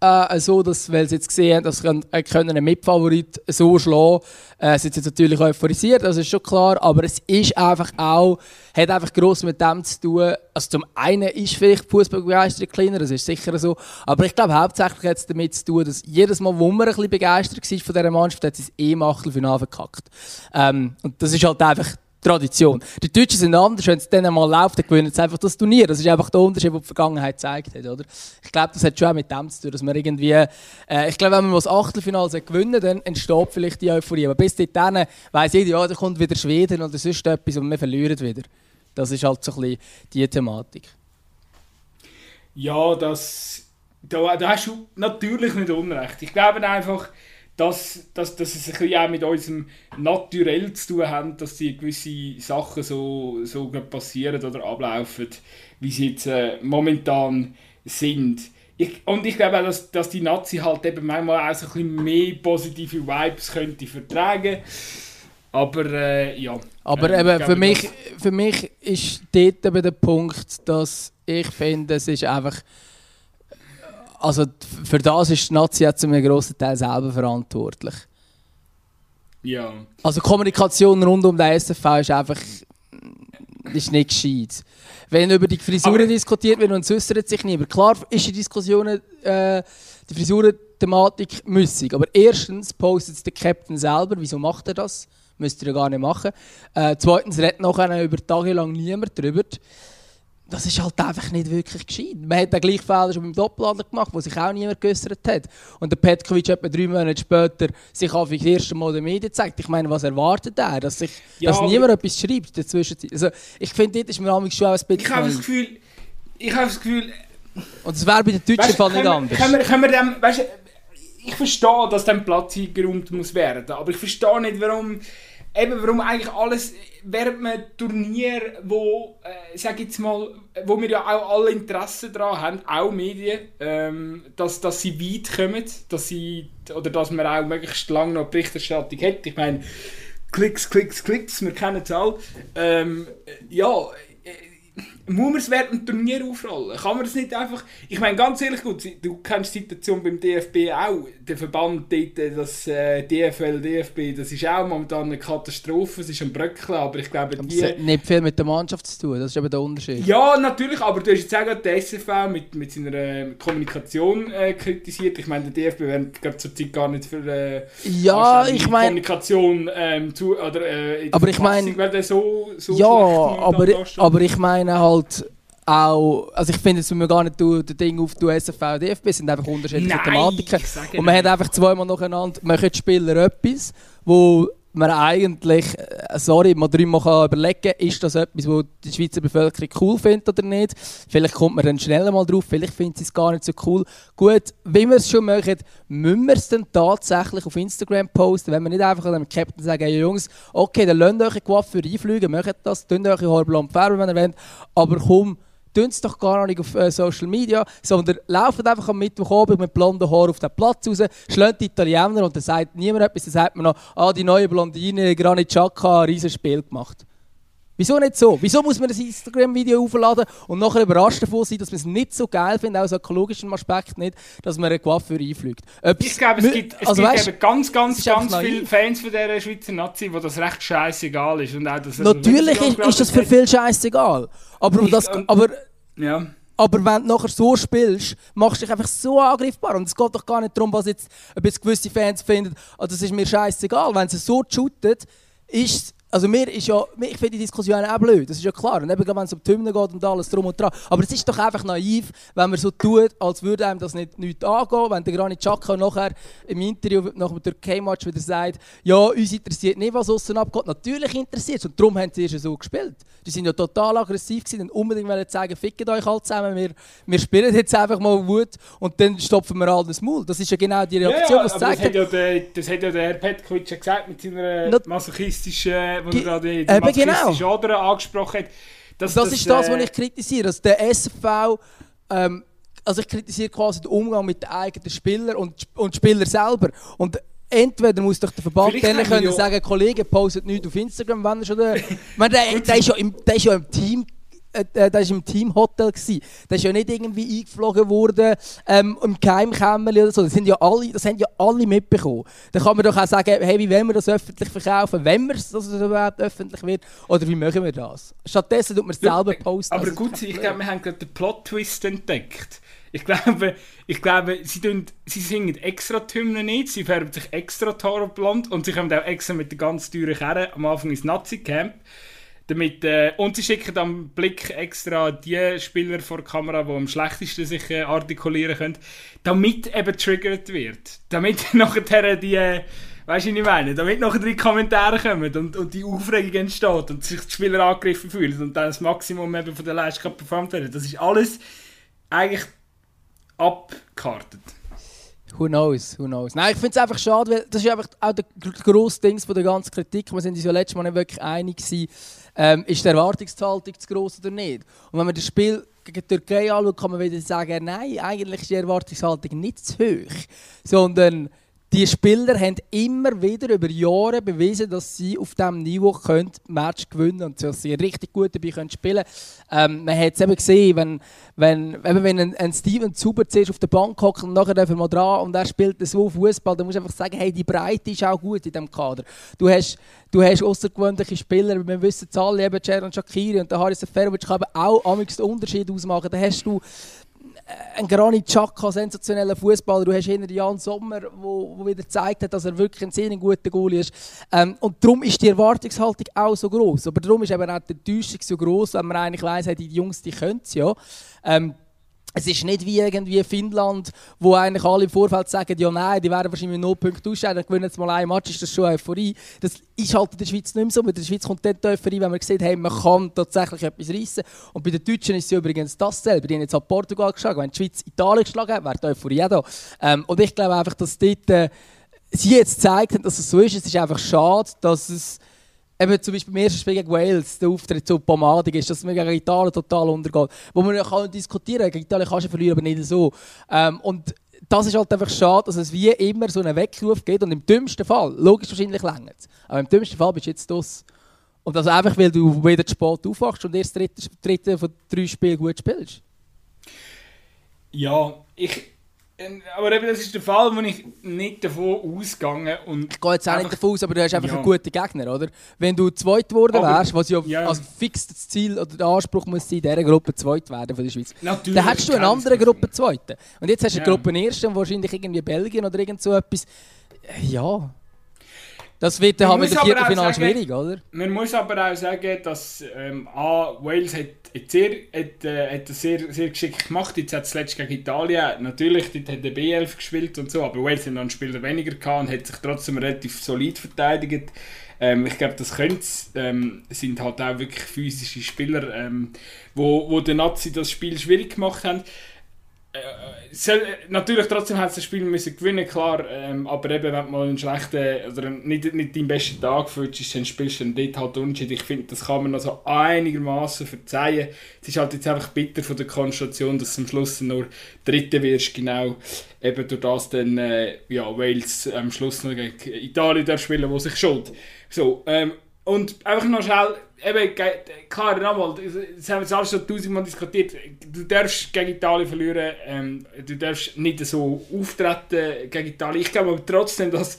Speaker 1: äh, so, dass, weil sie jetzt gesehen haben, dass sie können einen Mitfavorit so schlagen äh, sind sie natürlich euphorisiert, das ist schon klar, aber es ist einfach auch, hat einfach gross mit dem zu tun, also zum einen ist vielleicht Fußballbegeisterung kleiner, das ist sicher so, aber ich glaube hauptsächlich hat es damit zu tun, dass jedes Mal, wo man ein bisschen begeistert war von dieser Mannschaft, hat sie es eh Machtel für verkackt. Ähm, und das ist halt einfach Tradition. Die Deutschen sind anders, wenn es dann einmal läuft, dann gewinnen sie einfach das Turnier. Das ist einfach der Unterschied, den die Vergangenheit gezeigt hat. Oder? Ich glaube, das hat schon auch mit dem zu tun, dass man irgendwie, äh, ich glaube, wenn man das Achtelfinale gewinnen dann entsteht vielleicht die Euphorie. Aber bis dahin weiss jeder, ja, da kommt wieder Schweden oder sonst etwas und wir verlieren wieder. Das ist halt so ein bisschen die Thematik.
Speaker 2: Ja, das, da, da hast du natürlich nicht Unrecht. Ich glaube einfach, dass, dass, dass es ein bisschen auch mit unserem Naturell zu tun hat, dass die gewisse Sachen so, so passieren oder ablaufen, wie sie jetzt äh, momentan sind. Ich, und ich glaube auch, dass, dass die Nazi halt eben manchmal auch so ein bisschen mehr positive Vibes könnte vertragen. Aber äh, ja.
Speaker 1: Aber äh, eben, für, mich, für mich ist dort eben der Punkt, dass ich finde, es ist einfach also für das ist die Nazi zu einem grossen Teil selber verantwortlich.
Speaker 2: Ja.
Speaker 1: Also Kommunikation rund um den SFV ist einfach Das ist nicht gescheit. Wenn über die Frisuren aber diskutiert wird und es äußert sich niemand. Klar ist die Diskussion, äh, die Frisuren-Thematik müssig. Aber erstens postet es der Captain selber. Wieso macht er das? Müsste er ja gar nicht machen. Äh, zweitens redet nachher über Tage lang niemand darüber das ist halt einfach nicht wirklich gescheit. Man hat den gleichen Fehler schon beim Doppelader gemacht, wo sich auch niemand geäußert hat. Und der Petkovic etwa drei Monate später sich auf das erste Mal den Medien zeigt. Ich meine, was erwartet er? Dass, sich, ja, dass niemand etwas schreibt dazwischen. Also, ich finde, dort ist mir schon ein bisschen...
Speaker 2: Ich habe das Gefühl... Ich habe das Gefühl...
Speaker 1: Und es wäre bei den Deutschen Fall nicht anders.
Speaker 2: Können wir, können wir dem, weißt, ich verstehe, dass dem Platz eingeräumt muss werden, aber ich verstehe nicht, warum eben warum eigentlich alles während einem Turnier, wo, äh, sag jetzt mal, wo wir ja auch alle Interesse daran haben, auch Medien, ähm, dass, dass sie weit kommen, dass sie, oder dass man auch möglichst lange noch Berichterstattung hat. Ich meine, Klicks, Klicks, Klicks, wir kennen es alle. Ähm, ja, muss man es während dem Turnier aufrollen? Kann man das nicht einfach... Ich meine, ganz ehrlich, gut, du kennst die Situation beim DFB auch. Der Verband dort, das äh, DFL, DFB, das ist auch momentan eine Katastrophe. Es ist ein Bröckeln, aber ich glaube, die...
Speaker 1: Das hat nicht viel mit der Mannschaft zu tun, das ist eben der Unterschied.
Speaker 2: Ja, natürlich, aber du hast jetzt auch gerade den SFV mit, mit seiner äh, Kommunikation äh, kritisiert. Ich meine, der DFB wird glaube zurzeit gar nicht für äh,
Speaker 1: ja, ich mein,
Speaker 2: Kommunikation ähm, zu... Oder, äh,
Speaker 1: aber ich meine...
Speaker 2: So, so
Speaker 1: ja, aber, aber ich meine halt halt auch, also ich finde, es wir gar nicht das Ding auf die SFV und DFB, es sind einfach unterschiedliche Nein, Thematiken. Und man hat einfach zweimal nacheinander, machen die Spieler etwas, wo man eigentlich, äh, sorry, mal dreimal kann überlegen ist das etwas, was die Schweizer Bevölkerung cool findet oder nicht. Vielleicht kommt man dann schneller mal drauf, vielleicht findet sie es gar nicht so cool. Gut, wie wir es schon machen, müssen wir es dann tatsächlich auf Instagram posten, wenn wir nicht einfach dem Captain sagen, hey Jungs, okay, dann lasst euch Coiffeur einfliegen, macht das, tun euch Haar blond färben, wenn ihr wollt, aber komm, tun es doch gar nicht auf äh, Social Media, sondern laufen einfach am Mittwochabend mit blonden Haaren auf den Platz raus, schlägt die Italiener und dann sagt niemand etwas, dann sagt man noch, ah, die neue Blondine, Granit Xhaka, ein riesiges Spiel gemacht. Wieso nicht so? Wieso muss man das Instagram-Video aufladen und nachher überrascht davon sein, dass man es nicht so geil findet, aus ökologischen Aspekt nicht, dass man einen Coiffeur einfliegt?
Speaker 2: Etwas ich glaube, es gibt, es also gibt weißt, eben ganz, ganz, ganz viele Fans von dieser Schweizer Nazi, wo das recht scheißegal ist. Und auch, dass
Speaker 1: Natürlich ist, ist das für viele scheißegal. Aber, ich, das, aber,
Speaker 2: ja.
Speaker 1: aber wenn du nachher so spielst, machst du dich einfach so angreifbar. Und es geht doch gar nicht darum, was jetzt, ob gewisse Fans finden, oh, das ist mir scheißegal. Wenn sie so shootet, ist also mir ist ja, ich finde die Diskussion auch blöd, das ist ja klar. Und eben, wenn es um die Hymne geht und alles drum und dran. Aber es ist doch einfach naiv, wenn man so tut, als würde einem das nicht, nicht angehen. Wenn der Granit Xhaka nachher im Interview nach dem Türkei-Match wieder sagt, ja, uns interessiert nicht, was außen abgeht. Natürlich interessiert es. Und darum haben sie erst so gespielt. Die sind ja total aggressiv gewesen und unbedingt wollen sagen, fickt euch alle zusammen, wir, wir spielen jetzt einfach mal Wut und dann stopfen wir alles Maul. Das ist ja genau die Reaktion, ja, ja, was
Speaker 2: zeigt. Das hat ja der, das hat ja der Herr Petkovic gesagt mit seiner masochistischen wo er gerade die
Speaker 1: Eben genau.
Speaker 2: Genre angesprochen hat.
Speaker 1: Das, das, das ist das, äh, was ich kritisiere. Also der SV, ähm, also ich kritisiere quasi den Umgang mit den eigenen Spielern und, und Spieler selber. Und entweder muss doch der Verband denen können sagen, Kollege, postet nichts auf Instagram, wenn er schon... Der, der, der, ist ja im, der ist ja im Team äh, äh das war im Teamhotel. Der ist ja nicht irgendwie eingeflogen worden ähm, im Geheimkämmerchen oder so. Das, sind ja alle, das haben ja alle mitbekommen. Dann kann man doch auch sagen, hey, wie wollen wir das öffentlich verkaufen? Wenn wir es, dass es überhaupt öffentlich wird? Oder wie machen wir das? Stattdessen tut man es selber posten.
Speaker 2: Aber gut, ich glaube, wir haben gerade den Plot-Twist entdeckt. Ich glaube, ich glaube sie, tun, sie singen extra die Hymne nicht, sie färben sich extra blond und sie kommen auch extra mit der ganz teuren Kerne am Anfang ins Nazi-Camp. Damit, äh, und sie schicken am Blick extra die Spieler vor der Kamera, die am schlechtesten sich äh, artikulieren können, damit eben triggert wird. Damit nachher die, äh, weißt du, was ich meine? Damit nachher die Kommentare kommen und, und die Aufregung entsteht und sich die Spieler angegriffen fühlen und dann das Maximum eben von der Leistung performt werden. Das ist alles eigentlich abgekartet.
Speaker 1: Who knows, who knows. Nein, ich finde es einfach schade, weil das ist einfach auch der grosse Ding von der ganzen Kritik. Wir sind uns ja letztes Mal nicht wirklich einig gewesen, ähm, ist die Erwartungshaltung zu groß oder nicht. Und wenn man das Spiel gegen die Türkei anschaut, kann man wieder sagen, nein, eigentlich ist die Erwartungshaltung nicht zu hoch. Sondern die Spieler haben immer wieder über Jahre bewiesen, dass sie auf diesem Niveau können Match gewinnen können und dass sie richtig gut dabei können spielen können. Ähm, man hat es eben gesehen, wenn, wenn, eben wenn ein, ein Steven Zuber auf der Bank hockt und nachher dürfen wir dran und er spielt so Fußball, dann musst du einfach sagen, hey, die Breite ist auch gut in diesem Kader. Du hast, du hast außergewöhnliche Spieler, wir wissen es alle, eben Jaron Shakiri und der Haris Seferovic kann auch den Unterschied ausmachen. Da hast du ein Granit Xhaka, sensationeller Fußballer. Du hast hinter Jan Sommer, wo wieder gezeigt hat, dass er wirklich ein sehr guter Goalie ist. Ähm, und darum ist die Erwartungshaltung auch so groß. Aber darum ist eben auch die Enttäuschung so groß, wenn man eigentlich weiss, die Jungs, die können es ja. Ähm, es ist nicht wie irgendwie Finnland, wo eigentlich alle im Vorfeld sagen, ja nein, die werden wahrscheinlich null Punkte ausscheiden, dann gewinnen jetzt mal ein Match, ist das schon Euphorie. Das ist halt in der Schweiz nicht mehr so. Bei der Schweiz kommt dann Euphorie, wenn man sieht, hey, man kann tatsächlich etwas reissen. Und bei den Deutschen ist es übrigens dasselbe. Die haben jetzt halt Portugal geschlagen. Wenn die Schweiz Italien geschlagen hat, wäre die Euphorie auch da. Ähm, und ich glaube einfach, dass dort, äh, sie jetzt gezeigt haben, dass es so ist. Es ist einfach schade, dass es eben zum Beispiel beim ersten Spiel gegen Wales, der Auftritt so pomadig ist, dass man gegen Italien total untergeht. Wo man ja kann diskutieren gegen Italien kannst du verlieren, aber nicht so. Ähm, und das ist halt einfach schade, dass es wie immer so einen Weckruf geht und im dümmsten Fall, logisch wahrscheinlich länger aber im dümmsten Fall bist du jetzt das. Und das einfach, weil du wieder zu spät aufwachst und erst dritte, dritte von drei Spielen gut spielst.
Speaker 2: Ja, ich aber eben, das ist der Fall, wo ich nicht davon ausgegangen und
Speaker 1: Ich gehe jetzt auch nicht davon aus, aber du hast einfach ja. einen guten Gegner, oder? Wenn du zweit geworden wärst, was ja, ja. als fixes Ziel oder der Anspruch muss sein, in dieser Gruppe zweit werden von der Schweiz, Natürlich, dann hättest du eine andere Gruppe zweite. Und jetzt hast du eine ja. Gruppe erste und wahrscheinlich irgendwie Belgien oder irgend so etwas. Ja, das wird dann mit dem Viertelfinale schwierig, oder?
Speaker 2: Man muss aber auch sagen, dass ähm, A, Wales hat, sehr, hat, äh, hat das sehr, sehr geschickt gemacht. Jetzt hat es letztes gegen Italien, natürlich, dort hat der B11 gespielt und so, aber Wales hat noch einen Spieler weniger gehabt und hat sich trotzdem relativ solid verteidigt. Ähm, ich glaube, das können ähm, sind halt auch wirklich physische Spieler, ähm, wo, wo der Nazi das Spiel schwierig gemacht haben. Äh, soll, natürlich trotzdem hat das Spiel müssen gewinnen klar, ähm, aber eben wenn du mal einen schlechten oder nicht, nicht deinen besten Tag fühlst, dann spielst du dann dort halt unentschieden. Ich finde, das kann man also einigermaßen verzeihen. Es ist halt jetzt einfach bitter von der Konstellation, dass du am Schluss nur Dritte wirst, genau eben durch das dann äh, ja, Wales am Schluss noch gegen Italien darf spielen, wo sich schuld. So, ähm, und einfach noch schnell, eben, klar, nochmal, das haben wir alles schon tausendmal diskutiert, du darfst gegen Italien verlieren, ähm, du darfst nicht so auftreten gegen Italien. Ich glaube aber trotzdem, dass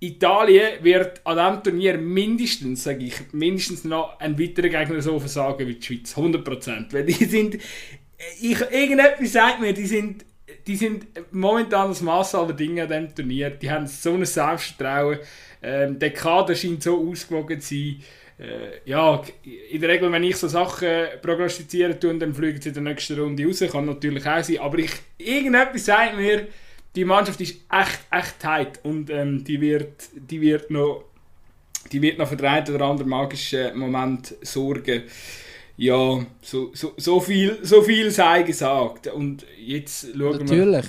Speaker 2: Italien wird an diesem Turnier mindestens, sage ich, mindestens noch einen weiteren Gegner so versagen wie die Schweiz, 100%. Weil die sind, ich, irgendetwas sagt mir, die sind, die sind momentan das Maß aller Dinge an diesem Turnier, die haben so ein Selbstvertrauen, ähm, der Kader scheint so ausgewogen zu sein. Äh, ja, in der Regel, wenn ich so Sachen prognostizieren tue, dann fliegen sie in der nächsten Runde raus. Kann natürlich auch sein. Aber ich, irgendetwas sagt mir, die Mannschaft ist echt, echt tight. Und ähm, die, wird, die, wird noch, die wird noch für den einen oder anderen magischen Moment sorgen. Ja, so, so, so, viel, so viel sei gesagt. Und jetzt schauen
Speaker 1: Natürlich.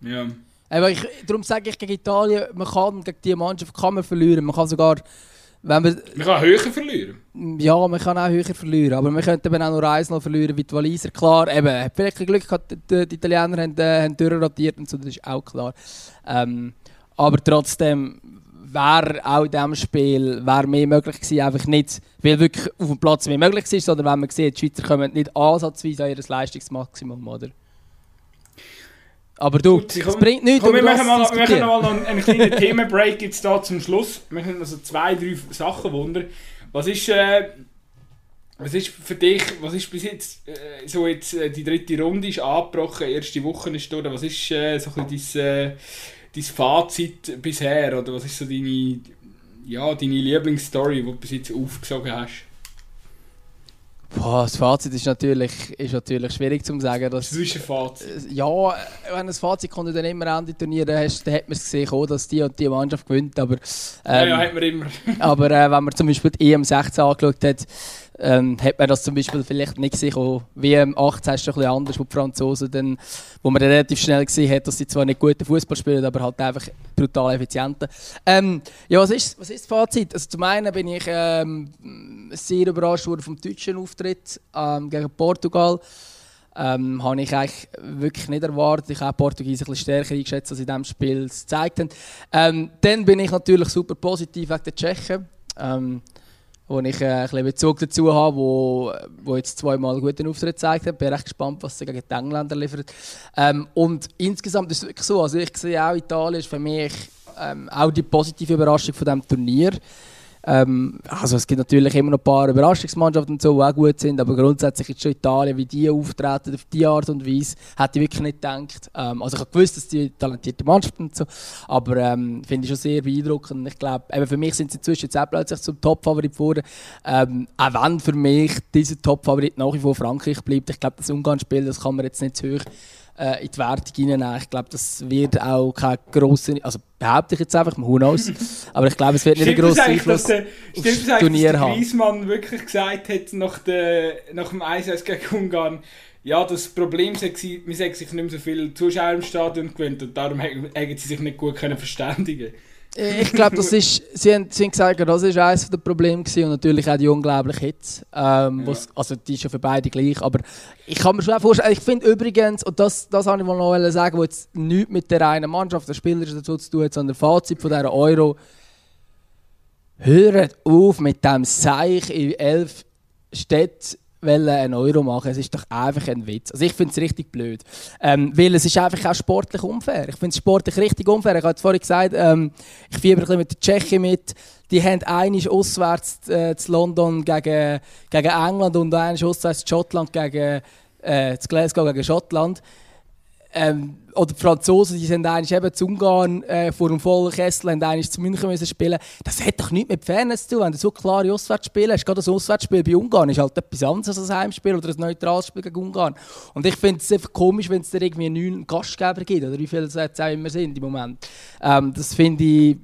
Speaker 2: wir... Ja.
Speaker 1: Aber ich, darum sage ich gegen Italien, man kann gegen diese Mannschaft kann man verlieren. Man kann sogar... Wenn man,
Speaker 2: man kann höher verlieren.
Speaker 1: Ja, man kann auch höher verlieren. Aber man könnte eben auch nur eins noch verlieren wie die Waliser. Klar, eben, vielleicht ein Glück gehabt, die, die Italiener haben, äh, haben durchrotiert und so, das ist auch klar. Ähm, aber trotzdem wäre auch in diesem Spiel wär mehr möglich gewesen, einfach nicht, weil wirklich auf dem Platz mehr möglich ist, sondern wenn man sieht, die Schweizer kommen nicht ansatzweise an ihr Leistungsmaximum, oder? Aber du,
Speaker 2: Gut, es bringt nichts, komm, wir, machen mal, wir machen mal noch einen, kleinen Themenbreak jetzt da zum Schluss. Wir haben also zwei, drei Sachen wunder. Was ist, äh, was ist für dich, was ist bis jetzt, äh, so jetzt äh, die dritte Runde ist angebrochen, erste Woche ist durch, was ist äh, so ein bisschen dein, äh, dein Fazit bisher, oder was ist so deine, ja, deine Lieblingsstory, die du bis jetzt aufgesogen hast?
Speaker 1: Boah, das Fazit ist natürlich, ist natürlich schwierig zu sagen. Dass,
Speaker 2: Zwischenfazit?
Speaker 1: Äh, ja, wenn ein Fazit kommt dann immer Ende Turnier, dann, hast, dann hat man es gesehen, oh, dass die und die Mannschaft gewinnt. Aber,
Speaker 2: ähm, ja, ja, hat man immer.
Speaker 1: aber äh, wenn man zum Beispiel die EM16 angeschaut hat, ähm, hat man das zum Beispiel vielleicht nicht gesehen. Auch WM 18 ist ein bisschen anders, wo die Franzosen dann, wo man relativ schnell gesehen hat, dass sie zwar nicht guten Fußball spielen, aber halt einfach brutal effizient. Ähm, ja, was ist, was ist das Fazit? Also zum einen bin ich ähm, sehr überrascht worden vom deutschen Auftritt ähm, gegen Portugal. Ähm, habe ich eigentlich wirklich nicht erwartet. Ich habe Portugiesen ein bisschen stärker eingeschätzt, als sie in diesem Spiel gezeigt haben. Ähm, dann bin ich natürlich super positiv wegen der Tschechen. Ähm, wo ich äh, ein Bezug dazu habe, wo, wo jetzt zweimal guten Auftritt gezeigt hat. Bin recht gespannt, was sie gegen die Engländer liefert. Ähm, und insgesamt ist es wirklich so, also ich sehe auch, Italien ist für mich ähm, auch die positive Überraschung von diesem Turnier. Ähm, also es gibt natürlich immer noch ein paar Überraschungsmannschaften, die auch gut sind, aber grundsätzlich ist schon Italien, wie die auftreten, auf diese Art und Weise, hätte ich wirklich nicht gedacht. Ähm, also ich habe gewusst, dass die talentierte Mannschaft sind, so, aber ähm, finde ich schon sehr beeindruckend. Ich glaube, für mich sind sie inzwischen jetzt auch plötzlich zum Top-Favorit geworden. Ähm, auch wenn für mich dieser Top-Favorit nach wie vor Frankreich bleibt. Ich glaube, das Ungarn-Spiel, das kann man jetzt nicht zu hoch äh, in die Wertung hineinnehmen. Ich glaube, das wird auch keine grosse, also behaupte ich jetzt einfach, who knows, aber ich glaube, es wird nicht einen grossen Einfluss
Speaker 2: auf das Turnier haben. Dass Griezmann wirklich gesagt hat, nach, der, nach dem 1 gegen Ungarn, ja, das Problem sei, man sich nicht mehr so viele Zuschauer im Stadion gewöhnt und darum hätten sie sich nicht gut können verständigen
Speaker 1: äh, ich glaube, das ist, sie haben, sie haben gesagt, das war eines der Probleme gewesen, und natürlich auch die unglaubliche Hitze. Ähm, ja. Also die ist ja für beide gleich, aber ich kann mir schon vorstellen, ich finde übrigens, und das, das habe ich mal noch sagen, wo jetzt nichts mit der einen Mannschaft, der Spieler dazu zu tun hat, sondern Fazit von dieser Euro, hört auf mit dem Seich in elf Städten einen Euro machen. Es ist doch einfach ein Witz. Also ich finde es richtig blöd. Ähm, weil es ist einfach auch sportlich unfair. Ich finde es sportlich richtig unfair. Ich habe vorhin gesagt, ähm, ich fieber ein bisschen mit der Tschechen mit. Die haben einisch auswärts äh, zu London gegen, gegen England und einisch auswärts zu Schottland gegen äh, zu Glasgow gegen Schottland. Ähm, oder die Franzosen, die sind eigentlich eben zu Ungarn äh, vor dem vollen Kessel, haben eigentlich zu München müssen spielen. Das hat doch nichts mit Fairness zu tun, wenn du so klare Auswärtsspiele hast. Gerade das Auswärtsspiel bei Ungarn ist halt etwas anderes als ein Heimspiel oder ein neutrales Spiel gegen Ungarn. Und ich finde es einfach komisch, wenn es da irgendwie neun Gastgeber gibt, oder wie viele es jetzt auch immer sind im Moment. Ähm, das finde ich,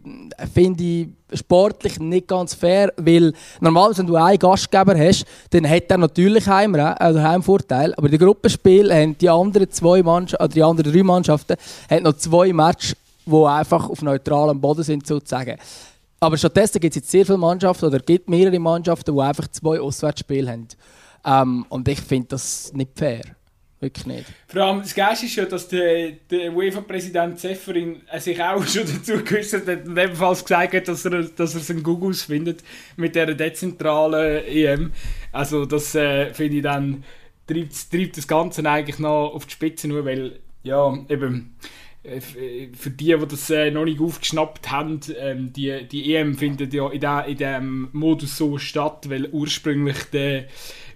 Speaker 1: find ich sportlich nicht ganz fair, weil normalerweise, wenn du einen Gastgeber hast, dann hat er natürlich Heim, also Heimvorteil, aber in den Gruppenspielen haben die anderen zwei Mannschaften, die anderen drei Mannschaften Mannschaften, hat noch zwei Matches, die einfach auf neutralem Boden sind, sozusagen. Aber stattdessen gibt es jetzt sehr viele Mannschaften oder gibt mehrere Mannschaften, die einfach zwei Auswärtsspiele haben. Ähm, und ich finde das nicht fair. Wirklich nicht.
Speaker 2: Vor allem das Geilste ist ja, dass der, der UEFA-Präsident Seferin sich auch schon dazu geäußert hat und ebenfalls gesagt hat, dass er, dass er seinen Gugus findet mit dieser dezentralen EM. Also das äh, finde ich dann treibt, treibt das Ganze eigentlich noch auf die Spitze nur, weil ja, eben äh, äh, für die, die das äh, noch nicht aufgeschnappt haben, ähm, die, die EM findet ja in, diesem Modus so statt, weil ursprünglich der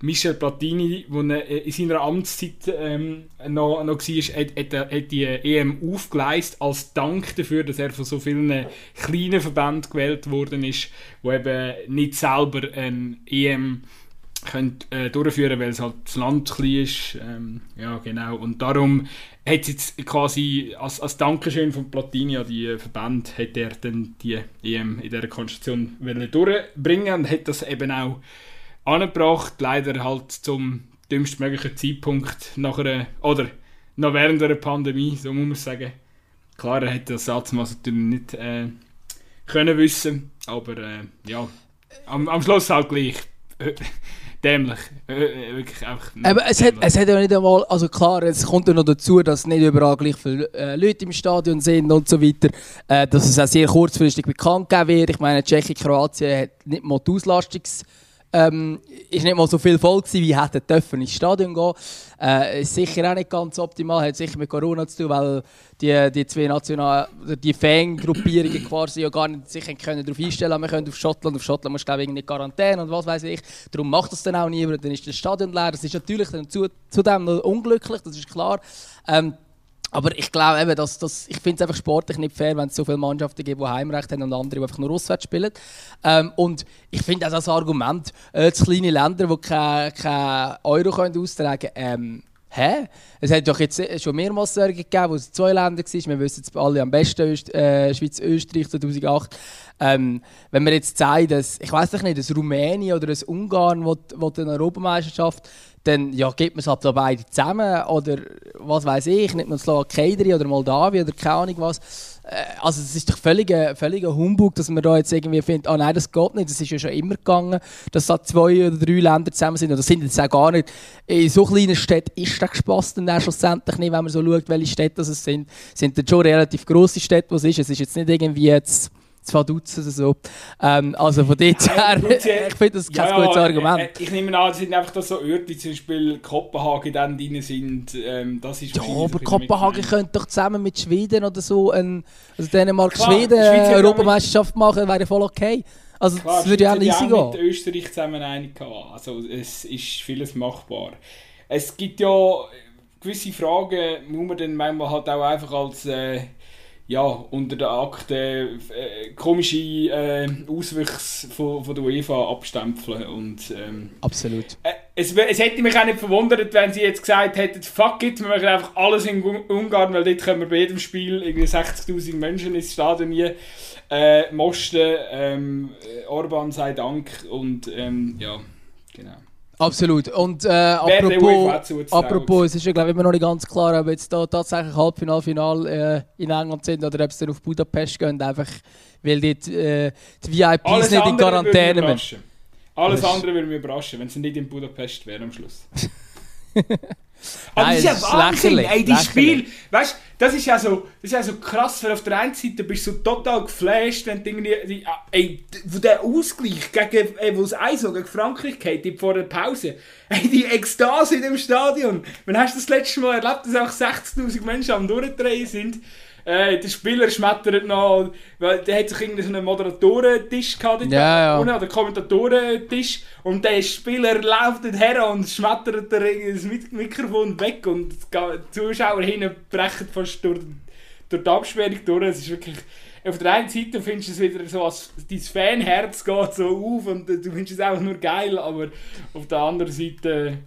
Speaker 2: Michel Platini, der in seiner Amtszeit ähm, noch, noch war, hat, hat, hat die EM aufgeleistet als Dank dafür, dass er von so vielen kleinen Verbänden gewählt worden ist, die eben nicht selber ein EM können, äh, durchführen weil es halt das Land klein ist. Ähm, ja, genau. Und darum hat jetzt quasi als, als Dankeschön von Platini an die Verband hat er dann die EM in dieser Konstellation durchbringen und hat das eben auch angebracht, leider halt zum dümmstmöglichen Zeitpunkt nach einer, oder noch während einer Pandemie, so muss man sagen. Klar, er hätte das Satzmaß natürlich nicht äh, können wissen, aber äh, ja, am, am Schluss halt gleich dämlich. Äh, äh, wirklich einfach
Speaker 1: Aber es hat, es hat ja nicht einmal, also klar, es kommt ja noch dazu, dass nicht überall gleich viele äh, Leute im Stadion sind und so weiter. Äh, dass es auch sehr kurzfristig bekannt gegeben wird. Ich meine, Tschechien, Kroatien hat nicht mal die Auslastungs- ähm, ist nicht mal so viel voll gewesen, wie hätte dürfen ins Stadion gehen. Äh, ist sicher auch nicht ganz optimal, hat sicher mit Corona zu tun, weil die, die zwei national die Fangruppierungen quasi ja gar nicht sich können darauf einstellen können. Wir können auf Schottland, auf Schottland musst du glaube ich in Quarantäne und was weiß ich. Darum macht das dann auch niemand, dann ist das Stadion leer. Das ist natürlich dann zu, zudem noch unglücklich, das ist klar. Ähm, aber ich glaube eben, dass, dass ich finde es einfach sportlich nicht fair, wenn es so viele Mannschaften gibt, die Heimrecht haben und andere, die einfach nur auswärts spielen. Ähm, und ich finde auch das Argument, äh, kleine Länder, die keinen kein Euro können austragen können, ähm, hä? Es hat doch jetzt schon mehrmals Sorgen gegeben, wo es zwei Länder waren. Wir wissen jetzt alle am besten, Öst äh, Schweiz, Österreich 2008. Ähm, wenn wir jetzt sagen, dass, ich weiß nicht, dass Rumänien oder das Ungarn, eine Europameisterschaft dann ja, gibt man es halt beide zusammen oder was weiß ich, nimmt man Slowakei oder Moldawien oder keine Ahnung was. Äh, also es ist doch völliger, völliger Humbug, dass man da jetzt irgendwie findet, ah nein, das geht nicht, das ist ja schon immer gegangen, dass da zwei oder drei Länder zusammen sind, oder sind jetzt auch gar nicht, in so kleinen Städten ist das Spaß dann schlussendlich nicht, wenn man so schaut, welche Städte das sind, sind dann schon relativ grosse Städte, was ist, es ist jetzt nicht irgendwie jetzt zwei Dutzend oder so. Ähm, also von dort her, ich finde das kein ja, gutes Argument. Äh,
Speaker 2: ich nehme an, es sind einfach so Orte, wie zum Beispiel Kopenhagen dann drin sind. Ähm, das ist
Speaker 1: ja, aber Kopenhagen könnte doch zusammen mit Schweden oder so, ein, also Dänemark, Klar, Schweden eine Europameisterschaft machen, wäre voll okay. Also Klar, das würde ja auch easy gehen.
Speaker 2: mit Österreich zusammen einig Also es ist vieles machbar. Es gibt ja gewisse Fragen, muss man dann manchmal halt auch einfach als... Äh, ja, unter der Akte äh, komische äh, Auswüchse von, von der UEFA abstempeln. Und, ähm,
Speaker 1: Absolut.
Speaker 2: Äh, es, es hätte mich auch nicht verwundert, wenn sie jetzt gesagt hätten, fuck it, wir machen einfach alles in Ungarn, weil dort können wir bei jedem Spiel 60'000 Menschen ins Stadion hier äh, mosten. Ähm, Orban sei Dank und ähm, ja, genau.
Speaker 1: Absolut. Und äh, apropos, apropos, es ist ja glaube ich immer noch nicht ganz klar, ob jetzt da tatsächlich Halbfinal, Final äh, in England sind oder ob sie dann auf Budapest gehen, einfach weil dort äh, die VIPs Alles nicht in Quarantäne
Speaker 2: sind. Alles andere würde mich überraschen, wenn sie nicht in Budapest wären am Schluss. Aber Nein, das ist ja Wahnsinn, ey, die Spiel, weißt das ist ja so, das ist ja so krass, weil auf der einen Seite bist du so total geflasht, wenn du irgendwie, die, ah, ey, der Ausgleich gegen, ey, wo es so gegen Frankreich geht, vor der Pause, ey, die Ekstase in dem Stadion, wann hast du das letzte Mal erlebt, dass auch 60'000 Menschen am Durchdrehen sind? Äh, der Spieler schmettert noch, weil der hat sich irgendwie so einen Moderatorentisch gehabt,
Speaker 1: ja, ja.
Speaker 2: oder Kommentatorentisch und der Spieler läuft her und schmettert das Mikrofon weg und die Zuschauer hinten brechen fast durch, durch die Absperrung durch. Es ist wirklich, auf der einen Seite findest du es wieder so, als dein Fanherz geht so auf und du findest es einfach nur geil, aber auf der anderen Seite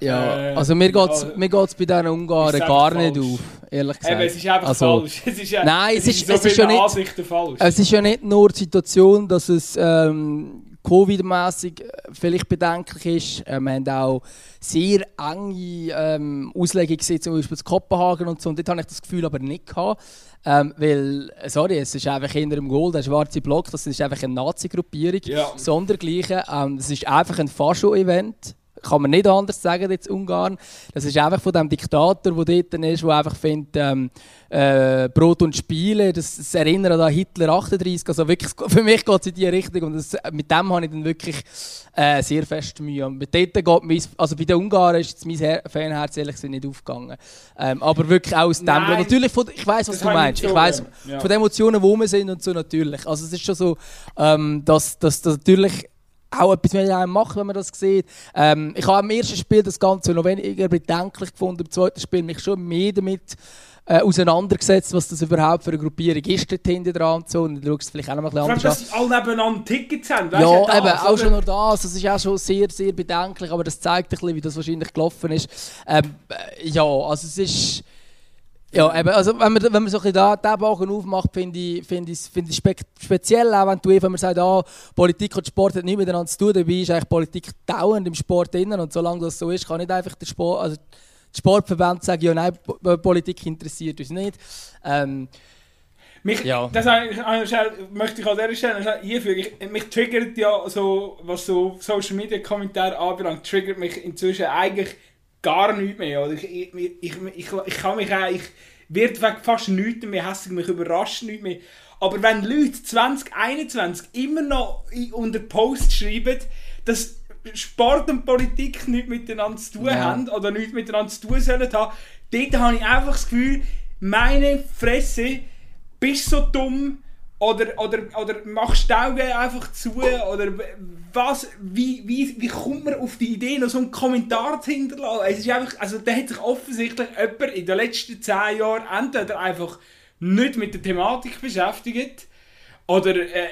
Speaker 1: ja, äh, also mir geht es mir geht's bei diesen Ungarn gar nicht auf, ehrlich gesagt.
Speaker 2: Eben, es ist einfach also, falsch. Es ist
Speaker 1: nein, es,
Speaker 2: ist,
Speaker 1: so es ist ja nicht,
Speaker 2: falsch.
Speaker 1: Es ist ja nicht nur die Situation, dass es ähm, Covid-mässig äh, vielleicht bedenklich ist. Äh, wir haben auch sehr enge ähm, Auslegungen gesehen, zum Beispiel in Kopenhagen und so. Und dort habe ich das Gefühl aber nicht gehabt. Ähm, weil, sorry, es ist einfach hinter dem Goal, der schwarze Block, das ist einfach eine Nazi-Gruppierung.
Speaker 2: Ja.
Speaker 1: Sondergleichen. Ähm, das ist einfach ein Fascho-Event kann man nicht anders sagen jetzt Ungarn. Das ist einfach von dem Diktator, der dort ist, der einfach findet, ähm, äh, Brot und Spiele, das, das erinnert an Hitler 38. Also wirklich, für mich geht es in diese Richtung und das, mit dem habe ich dann wirklich äh, sehr fest Mühe. Und mit dort geht mein, also bei den Ungarn ist mein Fanherz ehrlich gesagt nicht aufgegangen. Ähm, aber wirklich auch aus dem. Natürlich, von, ich weiß, was du meinst. Ich weiß ja. von den Emotionen, wo wir sind und so natürlich. Also es ist schon so, ähm, dass, dass, dass natürlich auch etwas mit einem machen, wenn man das sieht. Ähm, ich habe im ersten Spiel das Ganze noch weniger bedenklich gefunden, im zweiten Spiel mich schon mehr damit äh, auseinandergesetzt, was das überhaupt für eine Gruppierung ist dort hinten dran und so. Und dann schaust du vielleicht auch noch ein bisschen anders
Speaker 2: an. dass sie alle nebeneinander Tickets haben,
Speaker 1: weißt Ja, das, eben, auch schon nur das. Das ist auch schon sehr, sehr bedenklich, aber das zeigt ein bisschen, wie das wahrscheinlich gelaufen ist. Ähm, äh, ja, also es ist ja, eben, also wenn man, wenn man so ein bisschen diesen Bogen aufmacht, finde ich, find ich, find ich spe speziell, auch wenn, du, wenn man sagt, ah, Politik und Sport hat nichts miteinander zu tun, dabei ist eigentlich Politik dauernd im Sport drin und solange das so ist, kann nicht einfach der Sport, also die Sportverbände sagen, ja nein, Politik interessiert uns nicht. Ähm,
Speaker 2: mich, ja. das möchte ich an dieser Stelle einfügen. mich triggert ja so, was so Social Media Kommentare anbelangt, triggert mich inzwischen eigentlich gar nichts mehr. Oder ich, ich, ich, ich, ich kann mich auch, ich werde fast nichts mehr hässlich, mich überrascht nichts mehr. Aber wenn Leute 2021 immer noch unter Post schreiben, dass Sport und Politik nichts miteinander zu tun ja. haben oder nichts miteinander zu tun sollen haben, dort habe ich einfach das Gefühl, meine Fresse, bist so dumm, oder, oder, oder machst die Augen einfach zu? Oder was, wie, wie, wie kommt man auf die Idee, noch so einen Kommentar zu hinterlassen? Es ist einfach, also da hat sich offensichtlich jemand in den letzten zehn Jahren entweder einfach nicht mit der Thematik beschäftigt oder äh,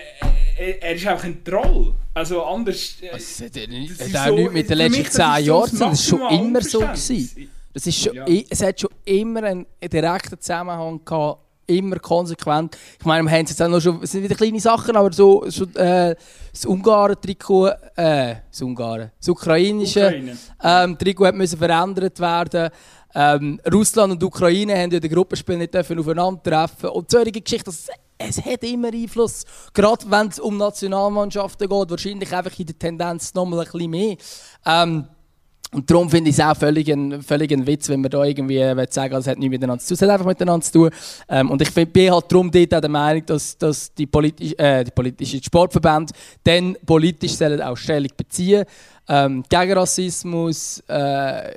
Speaker 2: äh, er ist einfach ein Troll. Also anders... Äh,
Speaker 1: also, das hat, hat auch so, nichts mit den letzten zehn Jahren zu Das war schon immer so. Gewesen. Das ist schon, ja. Es hat schon immer einen direkten Zusammenhang gehabt immer konsequent. Ich meine, wir haben es jetzt auch noch schon, es sind wieder kleine Sachen, aber so, so äh, das Ungarn-Trikot, äh, das Ungarn, das ukrainische ähm, Trikot hat müssen verändert werden. Ähm, Russland und Ukraine haben ja den Gruppenspielen nicht aufeinandertreffen und solche Geschichten, es hat immer Einfluss. Gerade wenn es um Nationalmannschaften geht, wahrscheinlich einfach in der Tendenz noch mal ein bisschen mehr. Ähm, und darum finde ich es auch völlig ein, völlig ein Witz, wenn man da irgendwie sagen es hat nichts miteinander zu tun. Es hat einfach miteinander zu tun. Ähm, und ich bin halt darum dort auch der Meinung, dass, dass die, politisch, äh, die politischen Sportverbände dann politisch sollen auch Stellung beziehen ähm, gegen Rassismus, äh,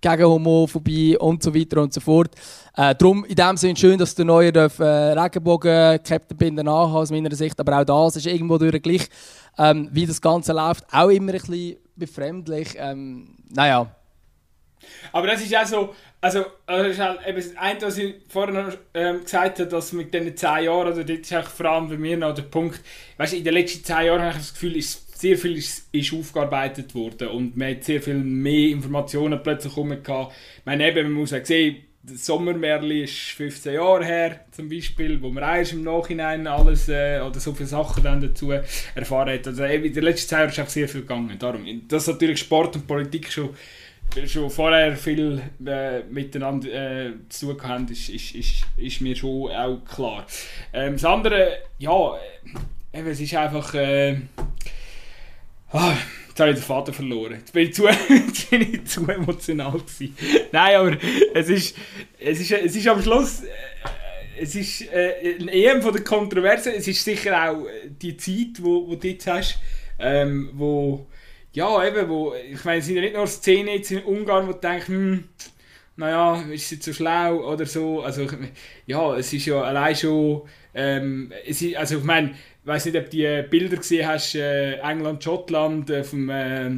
Speaker 1: gegen Homophobie und so weiter und so fort. Äh, darum in dem Sinne schön, dass der Neue äh, Regenbogen-Captain Binden aus meiner Sicht, aber auch das ist irgendwo durch gleich, ähm, wie das Ganze läuft, auch immer ein bisschen befremdlich. Ähm, naja.
Speaker 2: Aber das ist auch so, also, also das ist halt eben das eine, was ich vorhin ähm, gesagt habe, dass mit diesen 10 Jahren, oder das ist vor allem bei mir noch der Punkt, weißt du, in den letzten 10 Jahren habe ich das Gefühl, ist sehr viel ist, ist aufgearbeitet worden und man hat sehr viel mehr Informationen plötzlich bekommen. Ich meine, eben, man muss auch sehen, das Sommermärli ist 15 Jahre her, zum Beispiel, wo man erst im Nachhinein alles äh, oder so viele Sachen dann dazu erfahren hat. Also in der letzten Zeit ist auch sehr viel gegangen. Darum, dass natürlich Sport und Politik schon, schon vorher viel äh, miteinander äh, zu tun haben, ist, ist, ist, ist mir schon auch klar. Ähm, das andere, ja, äh, eben, es ist einfach... Äh, ah, Jetzt habe ich den Vater verloren. Jetzt bin ich zu, jetzt bin ich zu emotional gewesen. Nein, aber es ist, es ist, es ist am Schluss... Äh, es ist äh, ein EM von der Kontroverse. Es ist sicher auch die Zeit, wo, wo du jetzt hast, ähm, wo... Ja, eben, wo... Ich meine, es sind ja nicht nur Szenen jetzt in Ungarn, wo du denkst, hm, naja, ist sie zu schlau oder so. Also, ja, es ist ja allein schon... Ähm, ist, also, ich meine ich weiß nicht, ob du die Bilder gesehen hast, äh, England, Schottland, äh, vom, äh,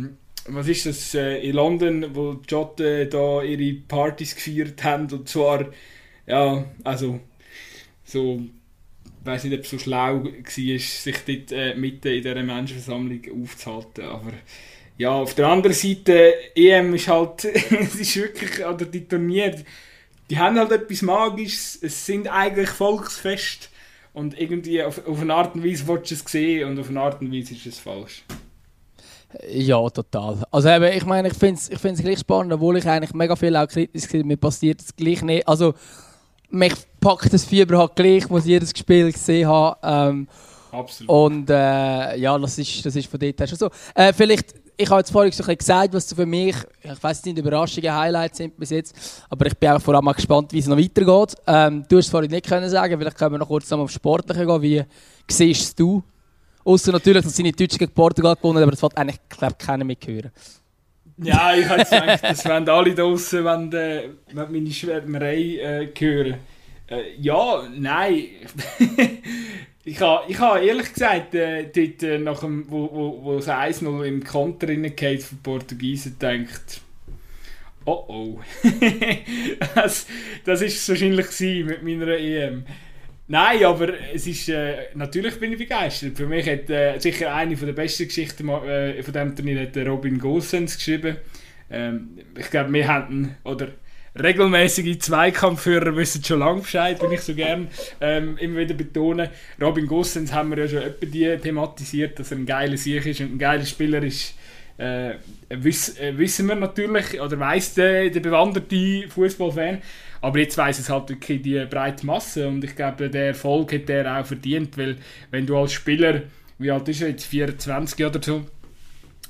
Speaker 2: was ist das, äh, in London, wo die Schotten da ihre Partys gefeiert haben und zwar, ja, also, so, ich weiß nicht, ob es so schlau war, sich dort äh, mitten in dieser Menschenversammlung aufzuhalten, aber ja, auf der anderen Seite, EM ist halt, es ist wirklich, oder die Turniere, die haben halt etwas Magisches, es sind eigentlich Volksfeste, und irgendwie auf, auf eine Art und Weise willst du es sehen und auf eine Art und Weise ist es falsch.
Speaker 1: Ja, total. Also eben, ich meine, ich finde es ich gleich spannend, obwohl ich eigentlich mega viel auch kritisch bin, mir passiert es gleich nicht. Also, mich packt das Fieber halt gleich, muss jedes Spiel gesehen haben. Ähm,
Speaker 2: Absolut.
Speaker 1: Und äh, ja, das ist, das ist von dort her schon so. Äh, vielleicht ich habe jetzt vorhin so gesagt, was für mich, ich weiß nicht, Überraschungen, Highlights sind bis jetzt, aber ich bin auch vor allem mal gespannt, wie es noch weitergeht. Ähm, du hast es vorhin nicht können sagen, vielleicht können wir noch kurz auf Sportliche gehen. Wie siehst du? Außer natürlich, dass sie nicht Deutsch gegen Portugal gewonnen aber das wird eigentlich, glaube keiner mithören.
Speaker 2: Ja, ich habe gedacht, das werden alle draußen, wenn, äh, wenn meine Schwärmerei äh, hören. Äh, ja, nein. Ich habe ich ha ehrlich gesagt, äh, dort, äh, nach dem, wo, wo, das 1-0 im Konter reingeht von Portugiesen, gedacht, oh oh. das, das es wahrscheinlich mit meiner EM. Nein, aber es ist, äh, natürlich bin ich begeistert. Für mich hat äh, sicher eine der besten Geschichten äh, von diesem Turnier hat Robin Gosens geschrieben. Ähm, ich glaube, wir hatten, oder regelmäßige Zweikampfführer wissen schon lange Bescheid, wenn ich so gerne ähm, immer wieder betone. Robin Gossens haben wir ja schon etwa die thematisiert, dass er ein geiler Sieg ist und ein geiler Spieler ist. Äh, wiss, äh, wissen wir natürlich, oder weiss der, der bewanderte Fußballfan. Aber jetzt weiss es halt wirklich die breite Masse und ich glaube, der Erfolg hat er auch verdient, weil wenn du als Spieler, wie alt ist er jetzt, 24 oder so,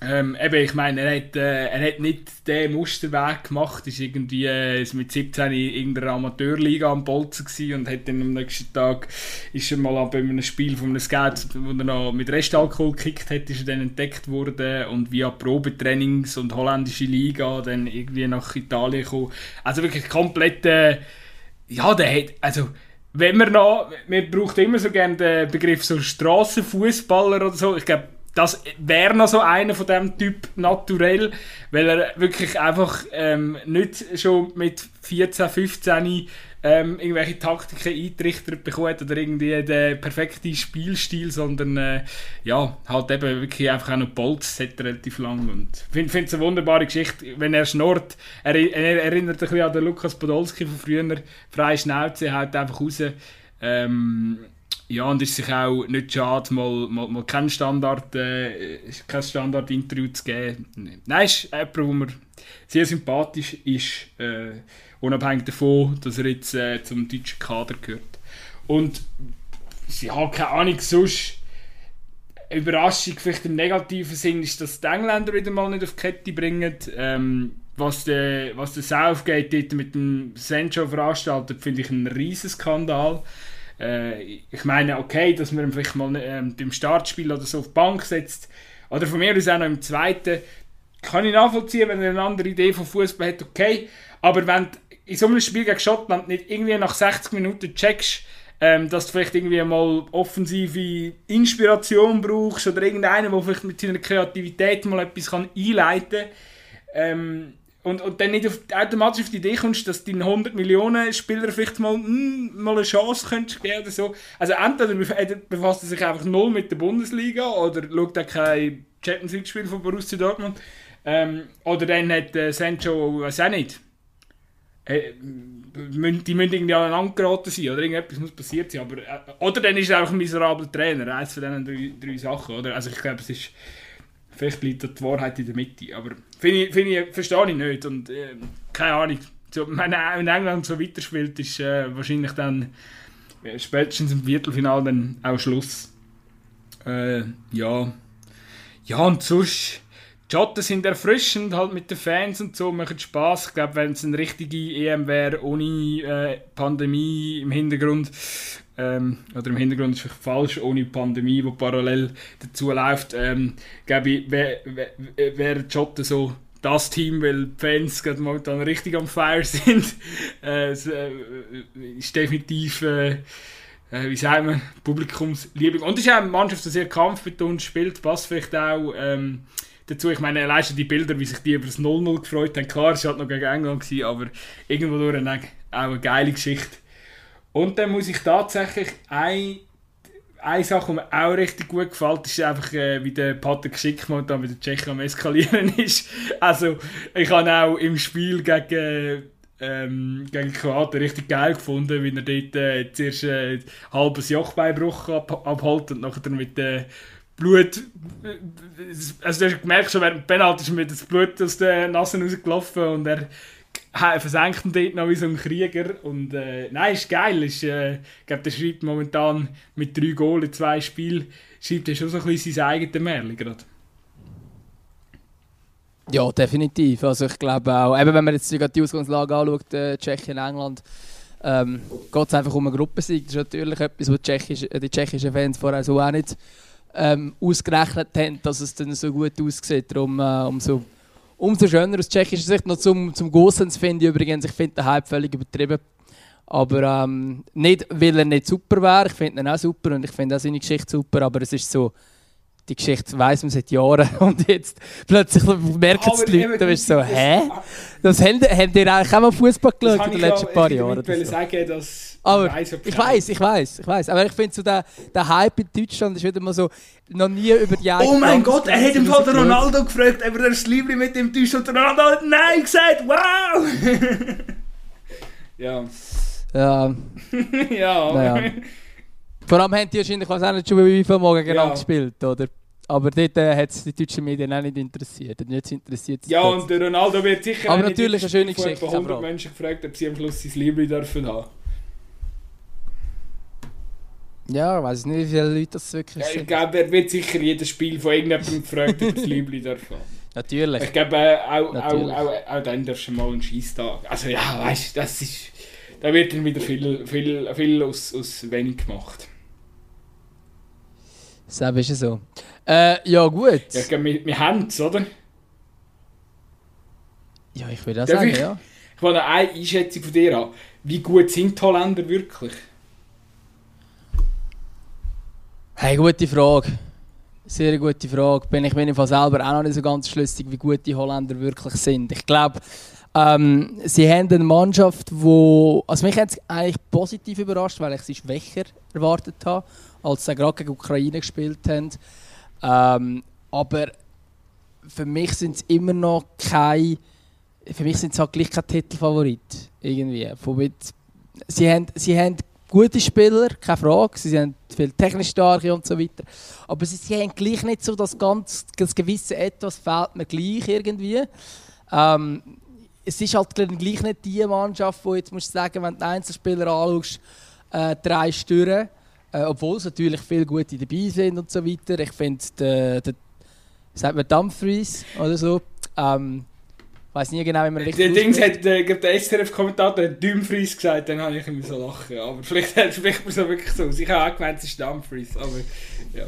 Speaker 2: ähm, eben, ich meine, er hat, äh, er hat nicht den Musterweg gemacht, ist irgendwie äh, mit 17 in irgendeiner Amateurliga am Bolzen und hat dann am nächsten Tag ist er mal bei einem Spiel von einem Scout, wo er noch mit Restalkohol gekickt hat, ist er dann entdeckt worden und via Probetrainings und holländische Liga dann irgendwie nach Italien gekommen. Also wirklich komplett, äh, ja, der hat, also wenn man noch, man braucht immer so gerne den Begriff so Strassenfußballer oder so, ich glaube das wäre noch so einer von dem Typ naturell, weil er wirklich einfach ähm, nicht schon mit 14, 15 ähm, irgendwelche Taktiken eintrichtert bekommt oder irgendwie den perfekten Spielstil, sondern äh, ja, halt eben wirklich einfach auch noch Bolz hat relativ lang und ich finde es eine wunderbare Geschichte, wenn er schnurrt, er, er erinnert ein bisschen an den Lukas Podolski von früher, freie Schnauze, halt einfach raus. Ähm, ja, und ist sich auch nicht schade, mal, mal, mal kein Standard, äh, kein Standard-Interview zu geben. Nein, ist jemand, wo mir sehr sympathisch ist, äh, unabhängig davon, dass er jetzt äh, zum deutschen Kader gehört. Und sie haben keine Ahnung, sonst Überraschung, vielleicht im negativen Sinn, ist, dass die Engländer wieder mal nicht auf die Kette bringen. Ähm, was der, was der Southgate mit dem Sancho veranstaltet, finde ich einen riesen Skandal. Äh, ich meine, okay, dass man ihn vielleicht mal ähm, beim Startspiel oder so auf die Bank setzt, oder von mir aus auch noch im zweiten, kann ich nachvollziehen, wenn er eine andere Idee von Fußball hat, okay. Aber wenn du in so einem Spiel gegen Schottland nicht irgendwie nach 60 Minuten checkst, ähm, dass du vielleicht irgendwie mal offensive Inspiration brauchst oder irgendeinen, der vielleicht mit seiner Kreativität mal etwas kann einleiten kann. Ähm, und, und dann nicht auf, automatisch auf die Idee kommst, dass deinen 100 Millionen Spieler vielleicht mal, mh, hm, mal eine Chance könntest geben oder so. Also entweder befasst er sich einfach null mit der Bundesliga oder schaut er kein Champions League Spiel von Borussia Dortmund. Ähm, oder dann hat äh, Sancho, weiß auch nicht, äh, die müssen irgendwie aneinander geraten sein oder irgendetwas muss passiert sein. Aber, äh, oder dann ist er einfach ein miserabler Trainer, eines von diesen drei, drei Sachen. Oder? Also ich glaube, es ist Vielleicht liegt die Wahrheit in der Mitte. Aber finde ich, find ich, verstehe ich nicht. Und äh, keine Ahnung. So, wenn England so weiterspielt, ist äh, wahrscheinlich dann äh, spätestens im Viertelfinale dann auch Schluss. Äh, ja. Ja, und sonst. Die Schotten sind erfrischend, halt mit den Fans und so, machen Spaß. Ich glaube, wenn es eine richtige EM wäre, ohne äh, Pandemie im Hintergrund, ähm, oder im Hintergrund ist vielleicht falsch, ohne Pandemie, die parallel dazu läuft, ähm, glaube ich, wäre wär, wär Jota so das Team, weil die Fans gerade momentan richtig am Fire sind. äh, es äh, ist definitiv, äh, äh, wie sagen wir, Publikumsliebling. Und es ist auch eine Mannschaft, die sehr kampfbetont spielt, passt vielleicht auch ähm, dazu. Ich meine, allein die Bilder, wie sich die über das 0-0 gefreut haben. Klar, es war halt noch gegen England, gewesen, aber irgendwo durch eine, auch eine geile Geschichte. Und dann muss ich tatsächlich ein eine Sache, die mir auch richtig gut gefällt, ist einfach, äh, wie der Patrick Schickmann da mit der Tschechen am Eskalieren ist. Also, ich habe auch im Spiel gegen, ähm, gegen Kroaten richtig geil gefunden, wie er dort äh, zuerst äh, ein halbes Jochbeinbruch ab, abholt und nachher mit dem äh, Blut. Also, du hast gemerkt, schon während dem Penalty ist mir das Blut aus den Nassen rausgelaufen und er versenkt ihn dort noch wie so ein Krieger. Und äh, nein, ist geil. Ist, äh, ich glaube, der schreibt momentan mit drei Goals zwei Spielen, schreibt er schon so ein bisschen sein eigenes Märchen gerade.
Speaker 1: Ja, definitiv. Also ich glaube auch, eben wenn man jetzt die Ausgangslage anschaut, äh, Tschechien, England, ähm, geht es einfach um eine Gruppensieg. Das ist natürlich etwas, was die, die tschechischen Fans vorher so auch nicht ähm, ausgerechnet haben, dass es dann so gut aussieht. Darum äh, umso umso schöner aus tschechischer Sicht. Noch zum, zum Gosens finde ich übrigens, ich finde den Hype völlig übertrieben. Aber ähm, nicht, weil er nicht super wäre, ich finde ihn auch super und ich finde auch seine Geschichte super, aber es ist so, die Geschichte weiss man seit Jahren und jetzt plötzlich merken es die Leute, du bist so, hä? Das haben, haben die eigentlich auch mal Fußball geschaut in den letzten paar Jahren?
Speaker 2: Ich will so. sagen, dass
Speaker 1: aber ich weiß, ich weiß, ich weiß. Aber ich finde so der, der Hype in Deutschland ist wieder mal so noch nie über die
Speaker 2: eigene. Oh mein Gott, er hat im Fall den Ronaldo gefragt, ob er das Liebling mit dem täuscht und Ronaldo hat Nein gesagt. Wow! ja.
Speaker 1: Ja.
Speaker 2: ja.
Speaker 1: Naja. Vor allem haben die wahrscheinlich auch nicht schon wie viel Morgen genau ja. gespielt, oder? Aber dort äh, hat es die deutschen Medien auch nicht interessiert. Und jetzt interessiert
Speaker 2: Ja, und der Ronaldo wird sicher
Speaker 1: Aber natürlich eine schöne Geschichte.
Speaker 2: Ich habe 100 Menschen gefragt, ob sie am Schluss sein Liebling dürfen haben.
Speaker 1: Ja, ich weiß nicht, wie viele Leute das wirklich
Speaker 2: ja, Ich glaube, er wird sicher jedes Spiel von irgendjemandem gefragt, ob das Liebling darf
Speaker 1: Natürlich.
Speaker 2: Ich glaube, äh, auch, auch, auch, auch dann darfst du mal einen Schießtag. Also ja, weißt du, das ist. Da wird dann wieder viel, viel, viel aus, aus wenig gemacht.
Speaker 1: So ist es so. Äh, ja, gut.
Speaker 2: Ja, wir, wir haben es, oder?
Speaker 1: Ja, ich würde auch Darf sagen, ich, ja.
Speaker 2: Ich will noch eine Einschätzung von dir haben. Wie gut sind die Holländer wirklich?
Speaker 1: Hey, gute Frage. Sehr gute Frage. Bin ich mir selber auch noch nicht so ganz schlüssig, wie gut die Holländer wirklich sind. Ich glaube, ähm, sie haben eine Mannschaft, wo also mich hat es eigentlich positiv überrascht, weil ich sie schwächer erwartet habe, als sie gerade gegen Ukraine gespielt haben. Ähm, aber für mich sind es immer noch kein, für mich sind es halt gleich kein Titelfavorit irgendwie. sie haben, sie haben gute Spieler, keine Frage. Sie sind viel technisch starke und so weiter. Aber sie, sie haben gleich nicht so das ganz das gewisse Etwas fehlt mir gleich irgendwie. Ähm, es ist halt gleich nicht die Mannschaft, wo jetzt musst du sagen, wenn du Einzelspieler anschaust, äh, drei Stören, äh, obwohl es natürlich viele gute dabei sind und so weiter. Ich finde, der, der, sagt man Dumfries oder so, ähm, ich weiß nie genau, wie man
Speaker 2: richtig Der Dings hat äh, der SRF-Kommentator Dumfries gesagt, dann habe ich immer so lachen. Aber vielleicht spricht man so wirklich so aus. Ich habe auch gemeint, es ist Dumfries, aber ja.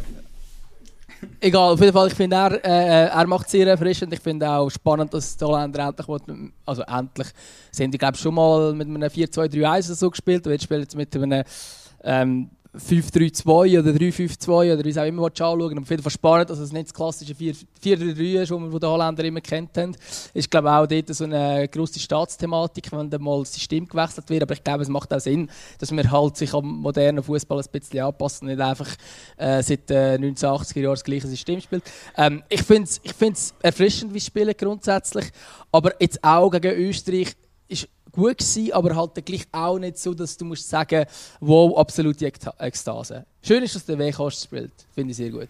Speaker 1: Egal, auf jeden Fall, ich finde, er, äh, er macht es sehr erfrischend. Ich finde auch spannend, dass die Holländer endlich, also endlich, sind die glaube schon mal mit einem 4-2-3-1 so gespielt und jetzt spielen sie mit einem ähm, 5-3-2 oder 3-5-2 oder wie es auch immer anschauen auf jeden Fall spannend, dass es nicht das klassische 4-3-3 ist, das den Holländern immer kennt haben. Ist glaube auch dort so eine grosse Staatsthematik, wenn dann mal das System gewechselt wird. Aber ich glaube, es macht auch Sinn, dass man halt sich am modernen Fußball ein bisschen anpasst und nicht einfach äh, seit äh, 1980er Jahren das gleiche System spielt. Ähm, ich finde es ich erfrischend, wie sie spielen grundsätzlich. Aber jetzt auch gegen Österreich gut gewesen, aber halt gleich auch nicht so, dass du musst sagen, wow, absolute Ekstase. Schön ist, dass der Wehkost spielt. Finde ich sehr gut.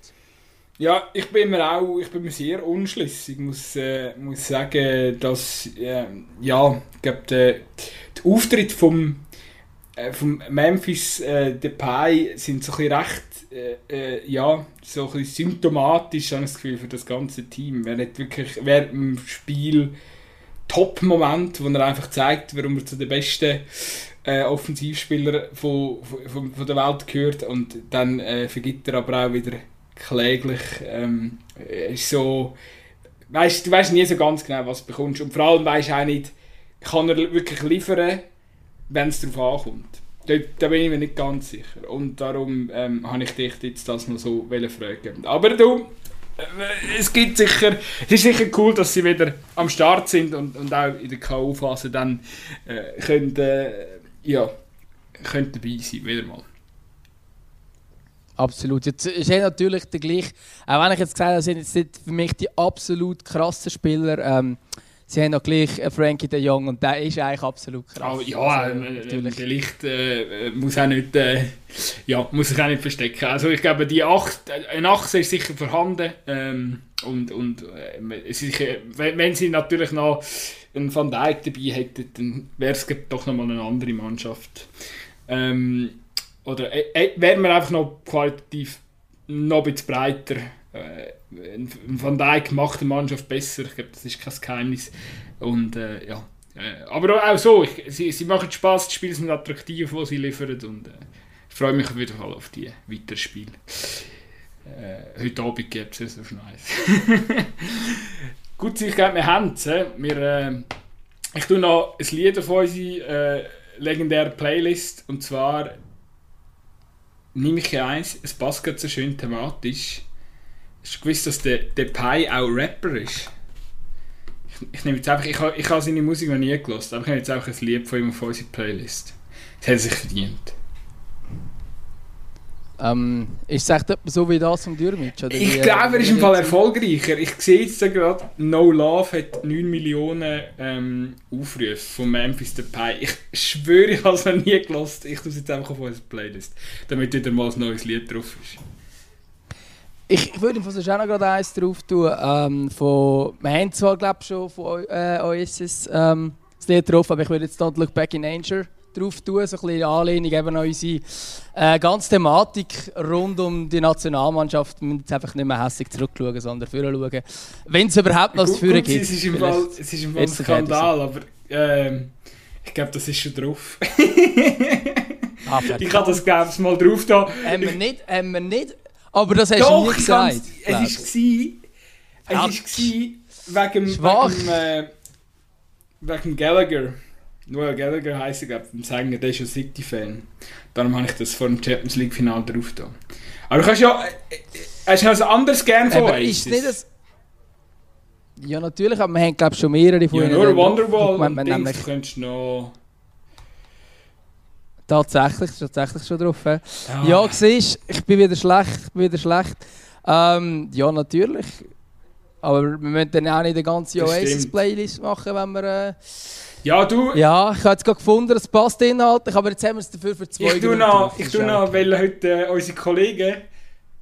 Speaker 2: Ja, ich bin mir auch ich bin mir sehr unschlüssig. Muss, äh, muss sagen, dass äh, ja, ich glaube, der, der Auftritt vom, äh, vom Memphis äh, Depay sind so ein recht äh, äh, ja, so ein symptomatisch, habe ich das Gefühl, für das ganze Team. Er hat wirklich während dem Spiel Top-Moment, wo er einfach zeigt, warum er zu den besten äh, Offensivspielern von, von, von, der Welt gehört und dann äh, vergibt er aber auch wieder kläglich. Ähm, so, weißt, du weißt nie so ganz genau, was du bekommst und vor allem weißt du auch nicht, kann er wirklich liefern, wenn es darauf ankommt. Da, da, bin ich mir nicht ganz sicher und darum ähm, habe ich dich jetzt das mal so fragen. Aber du, es gibt sicher, es ist sicher cool, dass sie wieder am Start sind und, und auch in der K.O.-Phase dann äh, können, äh, ja, können dabei sein, wieder mal.
Speaker 1: Absolut. Jetzt ist er natürlich der gleiche, auch wenn ich jetzt gesagt habe, sind jetzt für mich die absolut krassen Spieler, ähm, sie haben noch gleich Frankie de Jong und der ist eigentlich absolut krass.
Speaker 2: Oh, ja, also, äh, natürlich. Der Licht äh, muss auch nicht, äh, ja, muss sich auch nicht verstecken. Also ich glaube, die Acht, eine Achse ist sicher vorhanden ähm, und, und äh, sicher, wenn, wenn sie natürlich noch einen Van Dijk dabei hätten, dann wäre es doch nochmal eine andere Mannschaft. Ähm, oder äh, äh wäre man einfach noch qualitativ noch ein bisschen breiter. Äh, Van Dijk macht die Mannschaft besser, ich glaube, das ist kein Geheimnis. Und äh, ja, äh, aber auch so, ich, sie, sie machen Spaß, die Spiele sind attraktiv, die sie liefern und äh, ich freue mich auf jeden Fall auf die weiteren Spiele. Äh, heute Abend gibt es so nice. Gut, ich glaube, wir haben es. Wir, äh, ich tue noch ein Lied auf unsere äh, legendäre Playlist und zwar nehme ich eins, es passt gerade so schön thematisch. Hast du gewusst, dass der, der Pi auch Rapper ist? Ich, ich nehme jetzt einfach, ich, ich habe seine Musik noch nie gelost, aber ich nehme jetzt auch ein Lied von ihm auf unsere Playlist. Das hat er sich verdient.
Speaker 1: Ähm, ist es echt so wie das vom Dürmitsch?
Speaker 2: Ich glaube, er ist im Fall erfolgreicher. Ich sehe jetzt gerade, No Love hat 9 Millionen ähm, Aufrufe von Memphis Depay. Ich schwöre, ich habe es noch nie gelost. Ich tue es jetzt einfach auf unsere Playlist, damit wieder mal ein neues Lied drauf ist.
Speaker 1: Ich, ich würde sonst auch noch gerade eins drauf tun. Ähm, von, wir haben zwar, glaube ich, schon von äh, Oasis ähm, das Lied drauf, aber ich würde jetzt Don't Look Back in Anger drauf tun. So ein bisschen Anlehnung eben an unsere äh, ganze Thematik rund um die Nationalmannschaft. Wir müssen jetzt einfach nicht mehr hässlich zurückschauen, sondern vorher schauen. Wenn es überhaupt noch das Führen gibt.
Speaker 2: Es ist im Fall, es ist im Fall ein Skandal, aber ähm, ich glaube, das ist schon drauf. ah, ich habe das, glaube ich, mal drauf da.
Speaker 1: Haben wir nicht, haben wir nicht aber das hast Doch, du nie gesagt. Ganz,
Speaker 2: es war, wegen, wegen, äh, wegen Gallagher. Noel Gallagher heisst er, glaube ich, sagen, der ist ein City-Fan. Darum habe ich das vor dem Champions League-Final drauf da. Aber du kannst ja. Äh, äh, hast du noch ein anderes gern von
Speaker 1: euch? Ist nicht das ja, natürlich, aber wir haben, glaube ich, schon mehrere
Speaker 2: von ja, ihnen. Ja, nur Wonderwall und Dings, nämlich... du könntest noch...
Speaker 1: Tatsächlich, ist tatsächlich schon drauf. Ja, ja siehst ich bin wieder schlecht. Ich bin wieder schlecht. Ähm, ja, natürlich. Aber wir müssen dann auch nicht eine ganze Oasis-Playlist machen, wenn wir, äh,
Speaker 2: Ja, du.
Speaker 1: Ja, ich habe jetzt gerade gefunden, es passt inhaltlich, aber jetzt haben wir es dafür für zwei
Speaker 2: Ich tue noch, ich tue noch weil heute äh, unsere Kollegen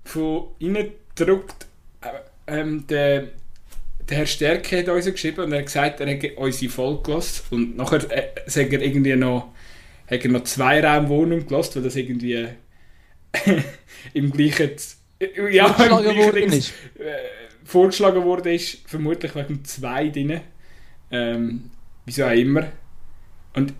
Speaker 2: von innen gedruckt, äh, ähm, der, der Herr Stärke hat uns geschrieben und er hat gesagt, er hätte unsere Folge gelassen und nachher äh, sagt er irgendwie noch, hat er noch zwei Raumwohnungen gelassen, weil das irgendwie im gleichen
Speaker 1: äh, ja, vorgeschlagen worden ist.
Speaker 2: Äh, vorgeschlagen worden ist, vermutlich wegen zwei drin. Ähm, wieso auch immer. Und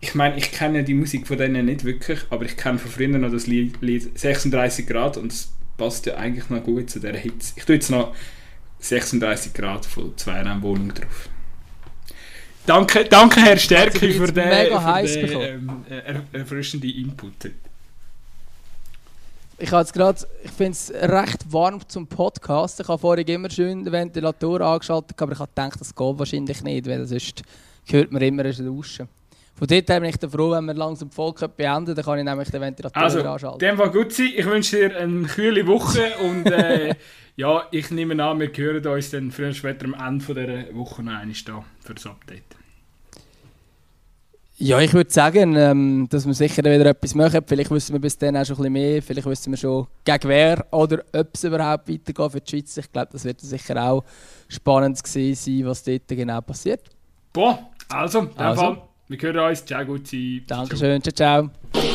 Speaker 2: ich meine, ich kenne die Musik von denen nicht wirklich, aber ich kenne von früher noch das Lied, Lied 36 Grad und es passt ja eigentlich noch gut zu dieser Hitze. Ich tue jetzt noch 36 Grad von zwei Wohnung drauf. Danke, danke Herr Stärke für den, für den ähm, erfrischenden Input.
Speaker 1: Ich ich finde es recht warm zum Podcast. Ich habe vorhin immer schön den Ventilator angeschaltet, aber ich habe gedacht, das geht wahrscheinlich nicht, weil sonst hört man immer ein Duschen. Von dort her bin ich froh, wenn wir langsam die Folge beenden, dann kann ich nämlich den Ventilator
Speaker 2: also,
Speaker 1: anschalten.
Speaker 2: Dem war gut sein. Ich wünsche dir eine kühle Woche und äh, ja, ich nehme an, wir hören uns dann früher oder später am Ende dieser Woche noch einmal da für das Update.
Speaker 1: Ja, ich würde sagen, ähm, dass wir sicher wieder etwas machen. Vielleicht wissen wir bis dann auch schon ein bisschen mehr. Vielleicht wissen wir schon, gegen wer oder ob es überhaupt weitergeht für die Schweiz. Ich glaube, das wird sicher auch spannend sein, was dort genau passiert.
Speaker 2: Boah, also, also. Fall, wir hören uns. Ciao, gut sein.
Speaker 1: Dankeschön. ciao. ciao.